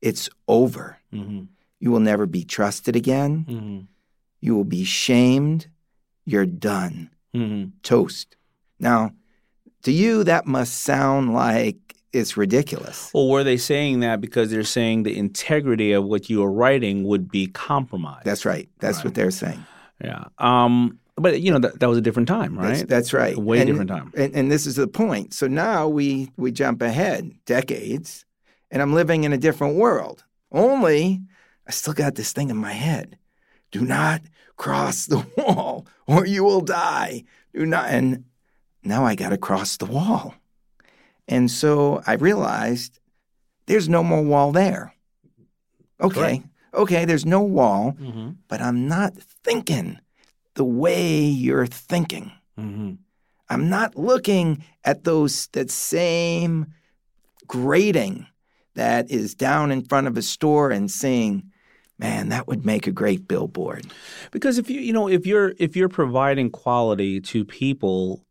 It's over. Mm-hmm. You will never be trusted again. Mm-hmm. You will be shamed. You're done. Mm-hmm. Toast. Now, to you, that must sound like it's ridiculous. Well, were they saying that because they're saying the integrity of what you are writing would be compromised? That's right. That's right. what they're saying. Yeah. Um, but you know that, that was a different time, right? That's, that's right. A way and, different time. And, and this is the point. So now we we jump ahead decades, and I'm living in a different world. Only I still got this thing in my head: do not cross the wall, or you will die. Do not. And now I got to cross the wall. And so I realized there's no more wall there. Okay, Correct. okay, there's no wall, mm-hmm. but I'm not thinking the way you're thinking. Mm-hmm. I'm not looking at those that same grating that is down in front of a store and saying, man that would make a great billboard because if you you know if you're if you're providing quality to people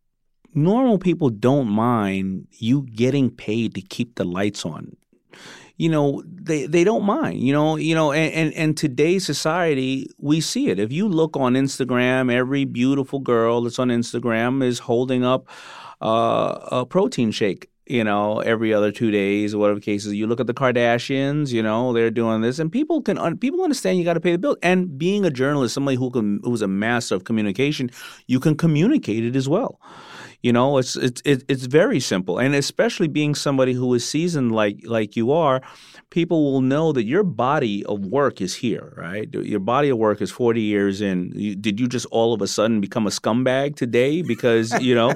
normal people don't mind you getting paid to keep the lights on. You know, they, they don't mind, you know, you know, and, and, and today's society, we see it. If you look on Instagram, every beautiful girl that's on Instagram is holding up uh, a protein shake you know, every other two days or whatever cases. You look at the Kardashians, you know, they're doing this, and people can people understand you got to pay the bill. And being a journalist, somebody who can who's a master of communication, you can communicate it as well You know, it's it's it's very simple, and especially being somebody who is seasoned like like you are, people will know that your body of work is here, right? Your body of work is forty years in. You, did you just all of a sudden become a scumbag today because you know?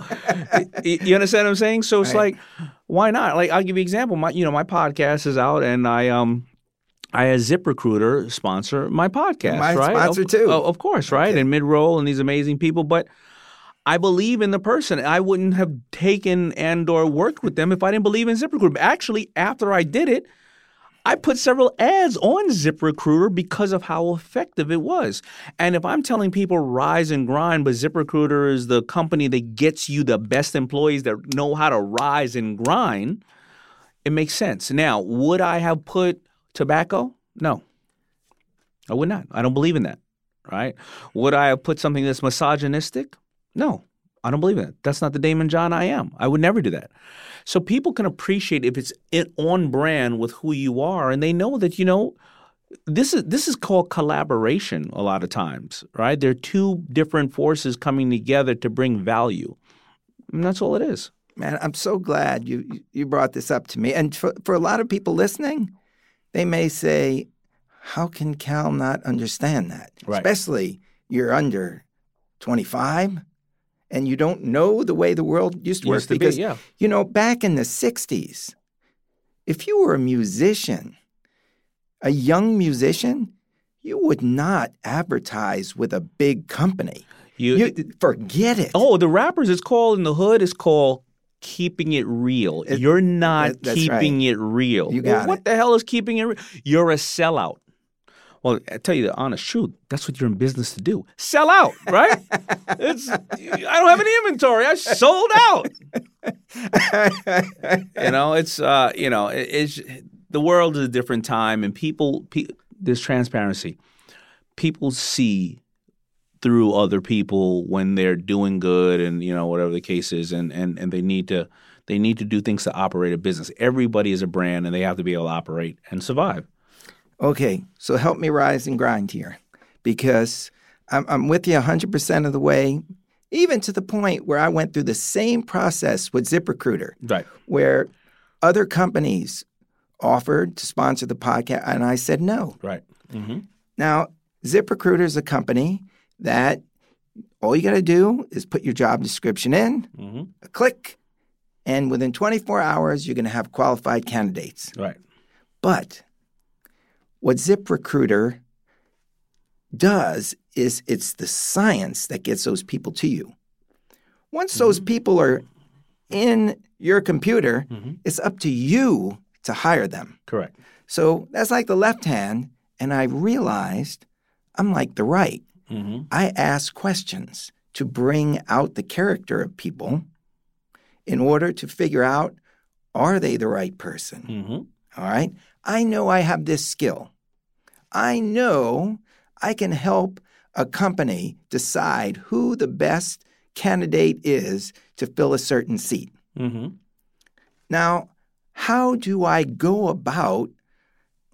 you understand what I'm saying? So it's right. like, why not? Like I'll give you an example. My you know my podcast is out, and I um I had ZipRecruiter sponsor my podcast, my right? Sponsor of, too, of course, right? Okay. And mid roll and these amazing people, but I believe in the person. I wouldn't have taken and or worked with them if I didn't believe in ZipRecruiter. Actually, after I did it, I put several ads on ZipRecruiter because of how effective it was. And if I'm telling people rise and grind, but ZipRecruiter is the company that gets you the best employees that know how to rise and grind, it makes sense. Now, would I have put tobacco? No. I would not. I don't believe in that. Right? Would I have put something that's misogynistic? No, I don't believe in it. That's not the Daymond John I am. I would never do that. So people can appreciate if it's on brand with who you are, and they know that you know this is this is called collaboration a lot of times, right? There are two different forces coming together to bring value, and that's all it is. Man, I'm so glad you you brought this up to me. And for, for a lot of people listening, they may say, "How can Cal not understand that?" Right. Especially you're under 25 and you don't know the way the world used to work to because be, yeah. you know back in the 60s if you were a musician a young musician you would not advertise with a big company you, you forget it oh the rappers it's called in the hood it's called keeping it real it, you're not that, keeping right. it real you got well, what it. the hell is keeping it real you're a sellout well, I tell you the honest truth. That's what you're in business to do. Sell out, right? it's I don't have any inventory. I sold out. you know, it's uh, you know, it, it's the world is a different time, and people, pe- there's transparency. People see through other people when they're doing good, and you know, whatever the case is, and and and they need to they need to do things to operate a business. Everybody is a brand, and they have to be able to operate and survive. Okay, so help me rise and grind here because I'm, I'm with you 100% of the way, even to the point where I went through the same process with ZipRecruiter. Right. Where other companies offered to sponsor the podcast, and I said no. Right. Mm-hmm. Now, ZipRecruiter is a company that all you got to do is put your job description in, mm-hmm. a click, and within 24 hours, you're going to have qualified candidates. Right. But what ZipRecruiter does is it's the science that gets those people to you. Once mm-hmm. those people are in your computer, mm-hmm. it's up to you to hire them. Correct. So that's like the left hand. And I realized I'm like the right. Mm-hmm. I ask questions to bring out the character of people in order to figure out are they the right person? Mm-hmm. All right. I know I have this skill. I know I can help a company decide who the best candidate is to fill a certain seat. Mm-hmm. Now, how do I go about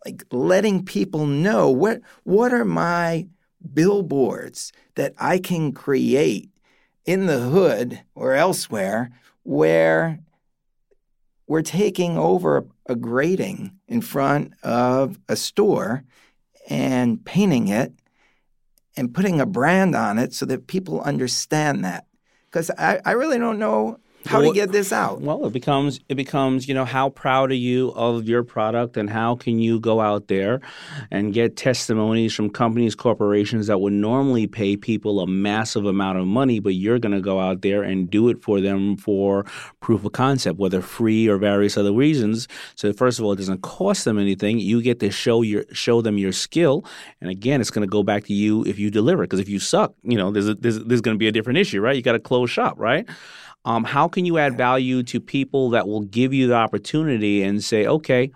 like letting people know what what are my billboards that I can create in the hood or elsewhere where we're taking over a grating in front of a store and painting it and putting a brand on it so that people understand that. Because I, I really don't know how well, to get this out? Well, it becomes it becomes you know how proud are you of your product, and how can you go out there and get testimonies from companies, corporations that would normally pay people a massive amount of money, but you're going to go out there and do it for them for proof of concept, whether free or various other reasons. So first of all, it doesn't cost them anything. You get to show your show them your skill, and again, it's going to go back to you if you deliver. Because if you suck, you know there's a, there's, there's going to be a different issue, right? You got to close shop, right? Um, how can you add value to people that will give you the opportunity and say, okay,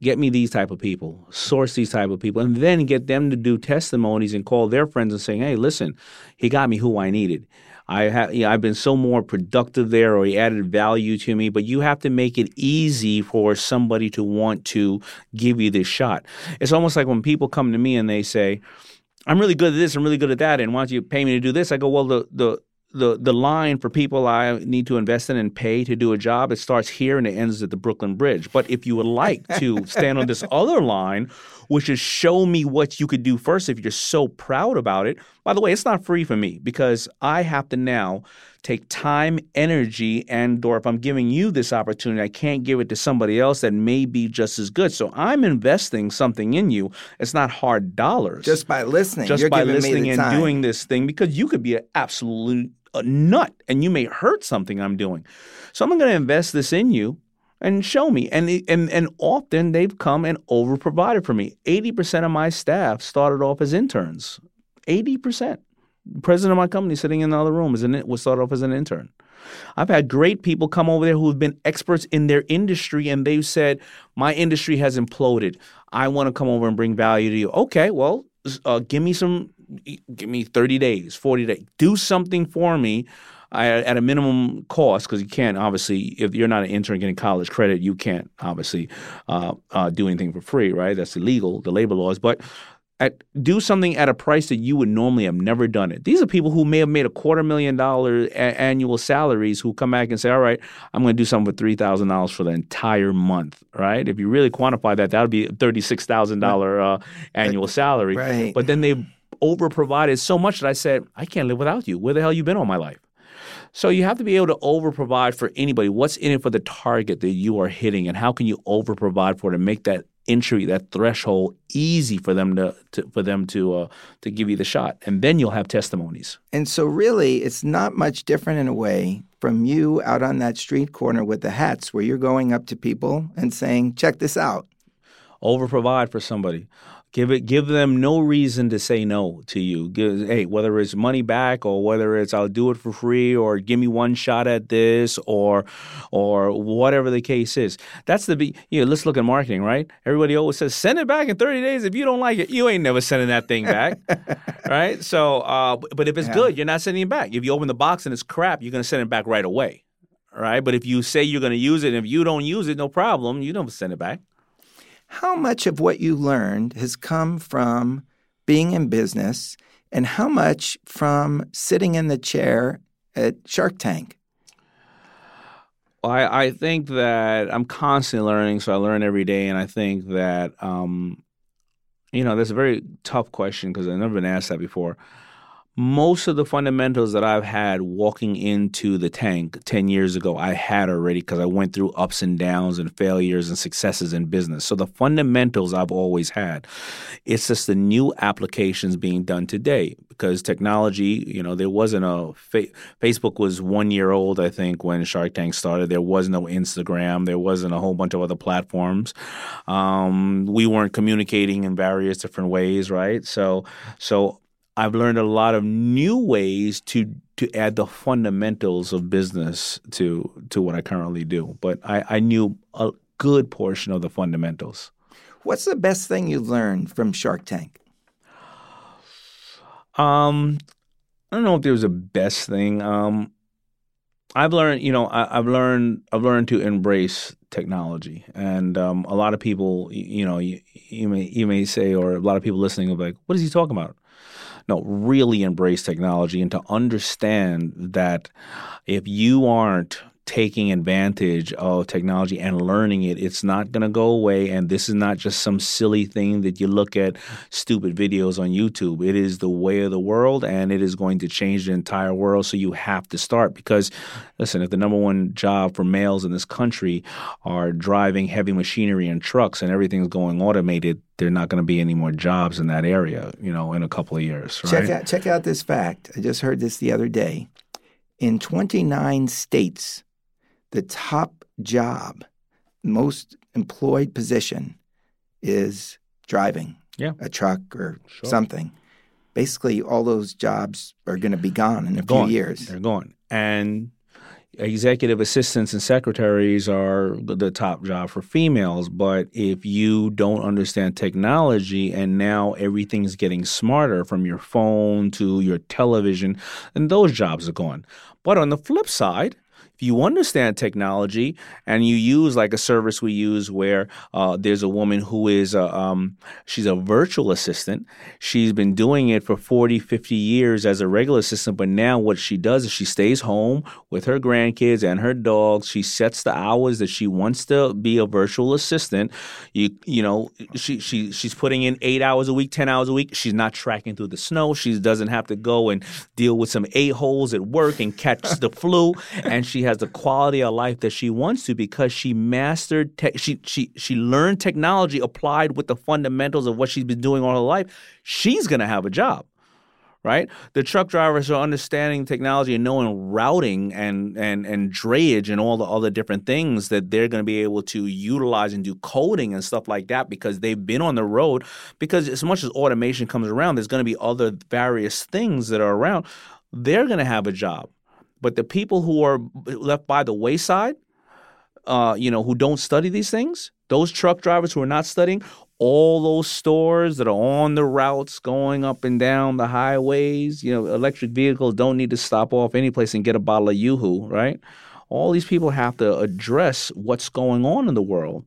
get me these type of people, source these type of people, and then get them to do testimonies and call their friends and say, hey, listen, he got me who I needed. I have, you know, I've been so more productive there, or he added value to me. But you have to make it easy for somebody to want to give you this shot. It's almost like when people come to me and they say, "I'm really good at this, I'm really good at that, and why don't you pay me to do this?" I go, "Well, the the the the line for people I need to invest in and pay to do a job, it starts here and it ends at the Brooklyn Bridge. But if you would like to stand on this other line, which is show me what you could do first if you're so proud about it. By the way, it's not free for me because I have to now take time, energy, and or if I'm giving you this opportunity, I can't give it to somebody else that may be just as good. So I'm investing something in you. It's not hard dollars. Just by listening. Just You're by listening and time. doing this thing because you could be an absolute a nut and you may hurt something I'm doing. So I'm going to invest this in you and show me. And and and often they've come and over provided for me. 80% of my staff started off as interns. 80%. The president of my company sitting in the other room is an, was started off as an intern. I've had great people come over there who have been experts in their industry and they've said, My industry has imploded. I want to come over and bring value to you. Okay, well, uh, give me some, give me 30 days, 40 days. Do something for me at a minimum cost because you can't obviously if you're not an intern getting college credit you can't obviously uh, uh, do anything for free right that's illegal the labor laws but at, do something at a price that you would normally have never done it these are people who may have made a quarter million dollar a- annual salaries who come back and say all right i'm going to do something for $3000 for the entire month right if you really quantify that that would be a $36000 uh, annual salary Right. but then they over provided so much that i said i can't live without you where the hell you been all my life so you have to be able to over provide for anybody. What's in it for the target that you are hitting, and how can you over provide for to make that entry, that threshold, easy for them to, to for them to uh, to give you the shot, and then you'll have testimonies. And so, really, it's not much different in a way from you out on that street corner with the hats where you're going up to people and saying, check this out. Over provide for somebody. Give it. Give them no reason to say no to you. Give, hey, whether it's money back or whether it's I'll do it for free or give me one shot at this or or whatever the case is. That's the be. You know, let's look at marketing, right? Everybody always says send it back in thirty days. If you don't like it, you ain't never sending that thing back, right? So, uh, but if it's Yeah. good, you're not sending it back. If you open the box and it's crap, you're gonna send it back right away, right? But if you say you're gonna use it, and if you don't use it, no problem. You don't send it back. How much of what you learned has come from being in business, and how much from sitting in the chair at Shark Tank? I, I think that I'm constantly learning, so I learn every day, and I think that um, you know that's a very tough question because I've never been asked that before. Most of the fundamentals that I've had walking into the tank 10 years ago, I had already because I went through ups and downs and failures and successes in business. So the fundamentals I've always had. It's just the new applications being done today because technology, you know, there wasn't a fa- Facebook was one year old, I think, when Shark Tank started. There was no Instagram. There wasn't a whole bunch of other platforms. Um, we weren't communicating in various different ways, right? So, so I've learned a lot of new ways to to add the fundamentals of business to to what I currently do. But I, I knew a good portion of the fundamentals. What's the best thing you've learned from Shark Tank? Um, I don't know if there's a best thing. Um, I've learned, you know, I, I've learned, I've learned to embrace technology, and um, a lot of people, y- you know, you, you may you may say, or a lot of people listening will be like, "What is he talking about?" No, really embrace technology and to understand that if you aren't taking advantage of technology and learning it, it's not going to go away. And this is not just some silly thing that you look at stupid videos on YouTube. It is the way of the world and it is going to change the entire world. So you have to start because, listen, if the number one job for males in this country are driving heavy machinery and trucks and everything's going automated, there are not going to be any more jobs in that area, you know, in a couple of years. Right? Check out check out this fact. I just heard this the other day. In 29 states, the top job, most employed position is driving Yeah. a truck or Sure. something. Basically, all those jobs are going to be gone in a few years. They're gone. And executive assistants and secretaries are the top job for females. But if you don't understand technology and now everything's getting smarter from your phone to your television, then those jobs are gone. But on the flip side, you understand technology and you use like a service we use where uh, there's a woman who is a, um, she's a virtual assistant. She's been doing it for 40, 50 years as a regular assistant, but now what she does is she stays home with her grandkids and her dogs. She sets the hours that she wants to be a virtual assistant. You you know she she she's putting in eight hours a week, ten hours a week. She's not tracking through the snow. She doesn't have to go and deal with some a holes at work and catch the flu. And she has the quality of life that she wants to because she mastered te- she she she learned technology applied with the fundamentals of what she's been doing all her life. She's gonna have a job right? The truck drivers are understanding technology and knowing routing and and and drayage and all the other different things that they're to be able to utilize and do coding and stuff like that because they've been on the road. Because as much as automation comes around, there's to be other various things that are around. They're to have a job, but the people who are left by the wayside. Uh, you know, who don't study these things, those truck drivers who are not studying, all those stores that are on the routes going up and down the highways. You know, electric vehicles don't need to stop off any place and get a bottle of Yoo-Hoo, right? All these people have to address what's going on in the world.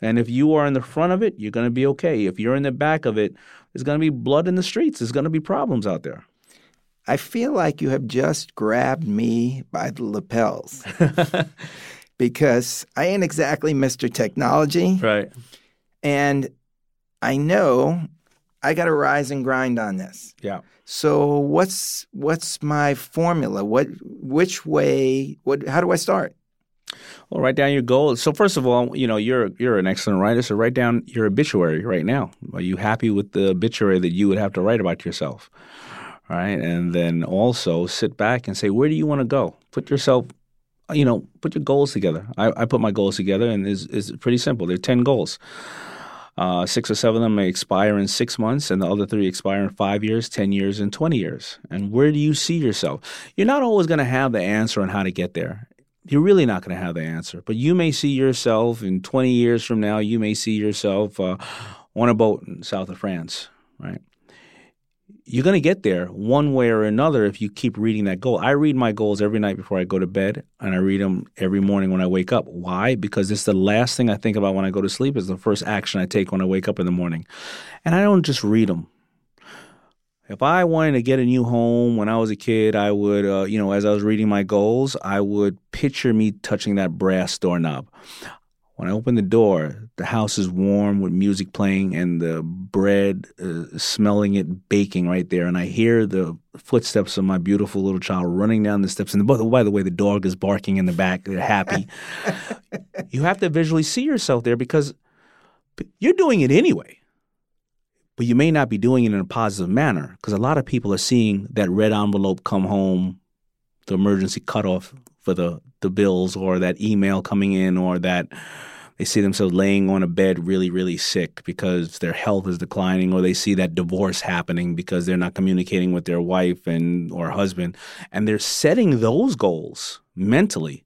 And if you are in the front of it, you're going to be okay. If you're in the back of it, there's going to be blood in the streets. There's going to be problems out there. I feel like you have just grabbed me by the lapels because I ain't exactly Mr. Technology. Right. And I know I got to rise and grind on this. Yeah. So what's what's my formula? What which way? What? How do I start? Well, write down your goals. So first of all, you know you're you're an excellent writer. So write down your obituary right now. Are you happy with the obituary that you would have to write about yourself? Right, and then also sit back and say, where do you want to go? Put yourself, you know, put your goals together. I, I put my goals together, and it's, it's pretty simple. They're ten goals. Uh, six or seven of them may expire in six months, and the other three expire in five years, 10 years, and 20 years. And where do you see yourself? You're not always going to have the answer on how to get there. You're really not going to have the answer, but you may see yourself in 20 years from now, you may see yourself uh, on a boat in south of France, right? You're going to get there one way or another if you keep reading that goal. I read my goals every night before I go to bed, and I read them every morning when I wake up. Why? Because it's the last thing I think about when I go to sleep. Is the first action I take when I wake up in the morning, and I don't just read them. If I wanted to get a new home when I was a kid, I would, uh, you know, as I was reading my goals, I would picture me touching that brass doorknob. When I open the door, the house is warm with music playing and the bread uh, smelling it baking right there. And I hear the footsteps of my beautiful little child running down the steps. And by the, by the way, the dog is barking in the back. They're happy. you have to visually see yourself there because you're doing it anyway. But you may not be doing it in a positive manner because a lot of people are seeing that red envelope come home, the emergency cutoff for the the bills or that email coming in or that they see themselves laying on a bed really really sick because their health is declining or they see that divorce happening because they're not communicating with their wife and or husband. And they're setting those goals mentally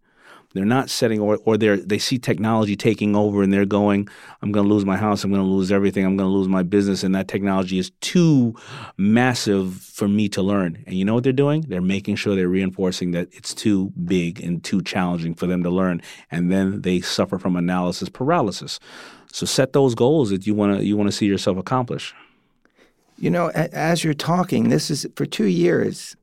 they're not setting, or, or they they see technology taking over and they're going, I'm going to lose my house, I'm going to lose everything, I'm going to lose my business, and that technology is too massive for me to learn. And you know what they're doing? They're making sure they're reinforcing that it's too big and too challenging for them to learn. And then they suffer from analysis paralysis. So set those goals that you want to you want to see yourself accomplish. You know, as you're talking, this is for two years.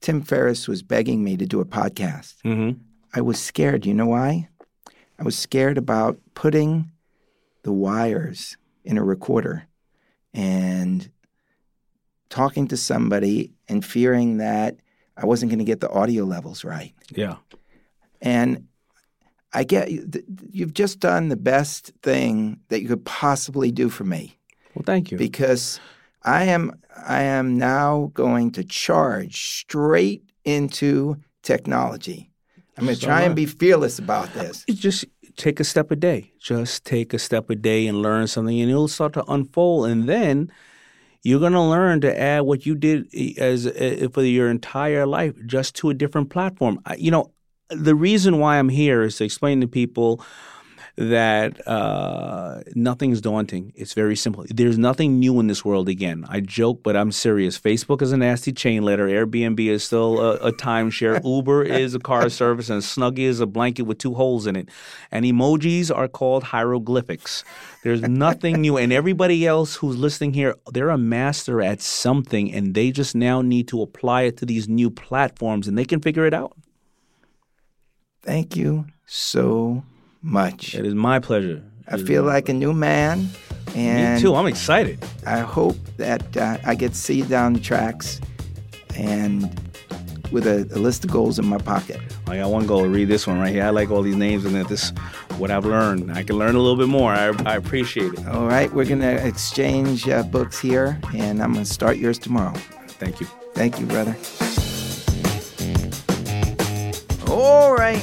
Tim Ferriss was begging me to do a podcast. Mm-hmm. I was scared. You know why? I was scared about putting the wires in a recorder and talking to somebody and fearing that I wasn't going to get the audio levels right. Yeah. And I get you've just done the best thing that you could possibly do for me. Well, thank you. Because I am I am now going to charge straight into technology. I'm going to try and be fearless about this. Uh, just take a step a day. Just take a step a day and learn something, and it'll start to unfold. And then you're going to learn to add what you did as uh, for your entire life just to a different platform. You know, the reason why I'm here is to explain to people that uh, nothing's daunting. It's very simple. There's nothing new in this world. Again, I joke, but I'm serious. Facebook is a nasty chain letter. Airbnb is still a, a timeshare. Uber is a car service, and Snuggie is a blanket with two holes in it. And emojis are called hieroglyphics. There's nothing new. And everybody else who's listening here, they're a master at something, and they just now need to apply it to these new platforms, and they can figure it out. Thank you so much. It is my pleasure. I feel like a new man. And Me too. I'm excited. I hope that uh, I get to see you down the tracks and with a, a, list of goals in my pocket. I got one goal. Read this one right here. I like all these names and that this what I've learned. I can learn a little bit more. I, I appreciate it. All right, we're gonna exchange uh, books here, and I'm gonna start yours tomorrow. Thank you. Thank you, brother. All right,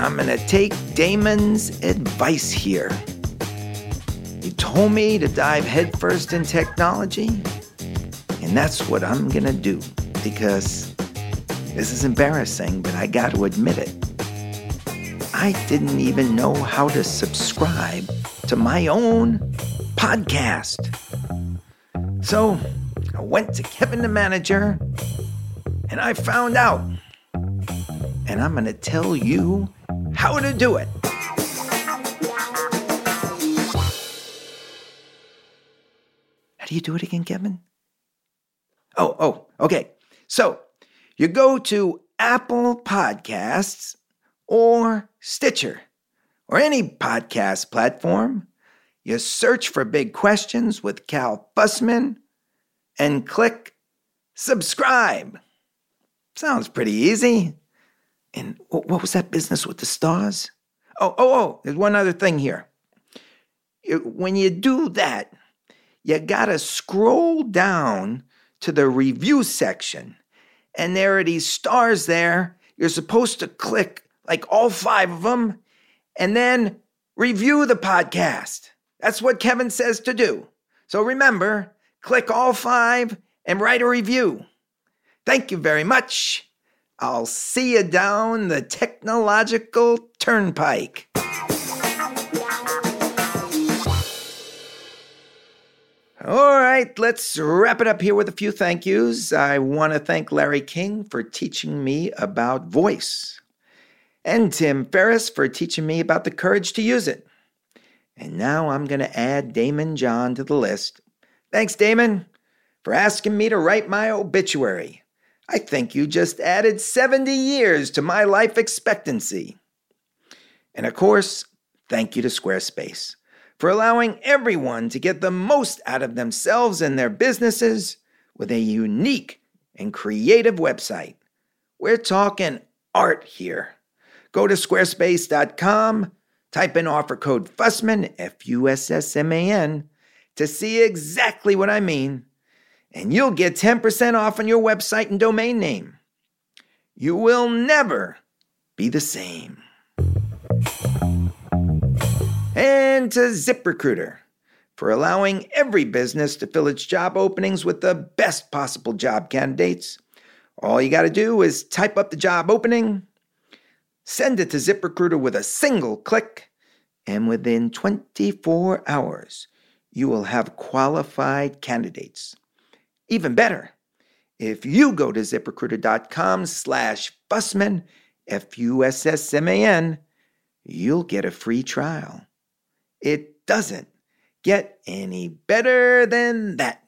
I'm gonna take Daymond's advice here. He told me to dive headfirst in technology, and that's what I'm gonna do because this is embarrassing, but I got to admit it. I didn't even know how to subscribe to my own podcast. So I went to Kevin the manager and I found out. And I'm going to tell you how to do it. How do you do it again, Kevin? Oh, oh, okay. So you go to Apple Podcasts or Stitcher or any podcast platform. You search for Big Questions with Cal Fussman and click subscribe. Sounds pretty easy. And what was that business with the stars? Oh, oh, oh, there's one other thing here. When you do that, you gotta scroll down to the review section and there are these stars there. You're supposed to click like all five of them and then review the podcast. That's what Kevin says to do. So remember, click all five and write a review. Thank you very much. I'll see you down the technological turnpike. All right, let's wrap it up here with a few thank yous. I want to thank Larry King for teaching me about voice, and Tim Ferriss for teaching me about the courage to use it. And now I'm going to add Daymond John to the list. Thanks, Daymond, for asking me to write my obituary. I think you just added 70 years to my life expectancy. And of course, thank you to Squarespace for allowing everyone to get the most out of themselves and their businesses with a unique and creative website. We're talking art here. Go to squarespace.com, type in offer code Fussman, F U S S M A N, to see exactly what I mean, and you'll get 10% off on your website and domain name. You will never be the same and to ZipRecruiter for allowing every business to fill its job openings with the best possible job candidates. All you got to do is type up the job opening, send it to ZipRecruiter with a single click, and within 24 hours, you will have qualified candidates. Even better, if you go to ziprecruiter.com slash Fussman, F U S S M A N, you'll get a free trial. It doesn't get any better than that.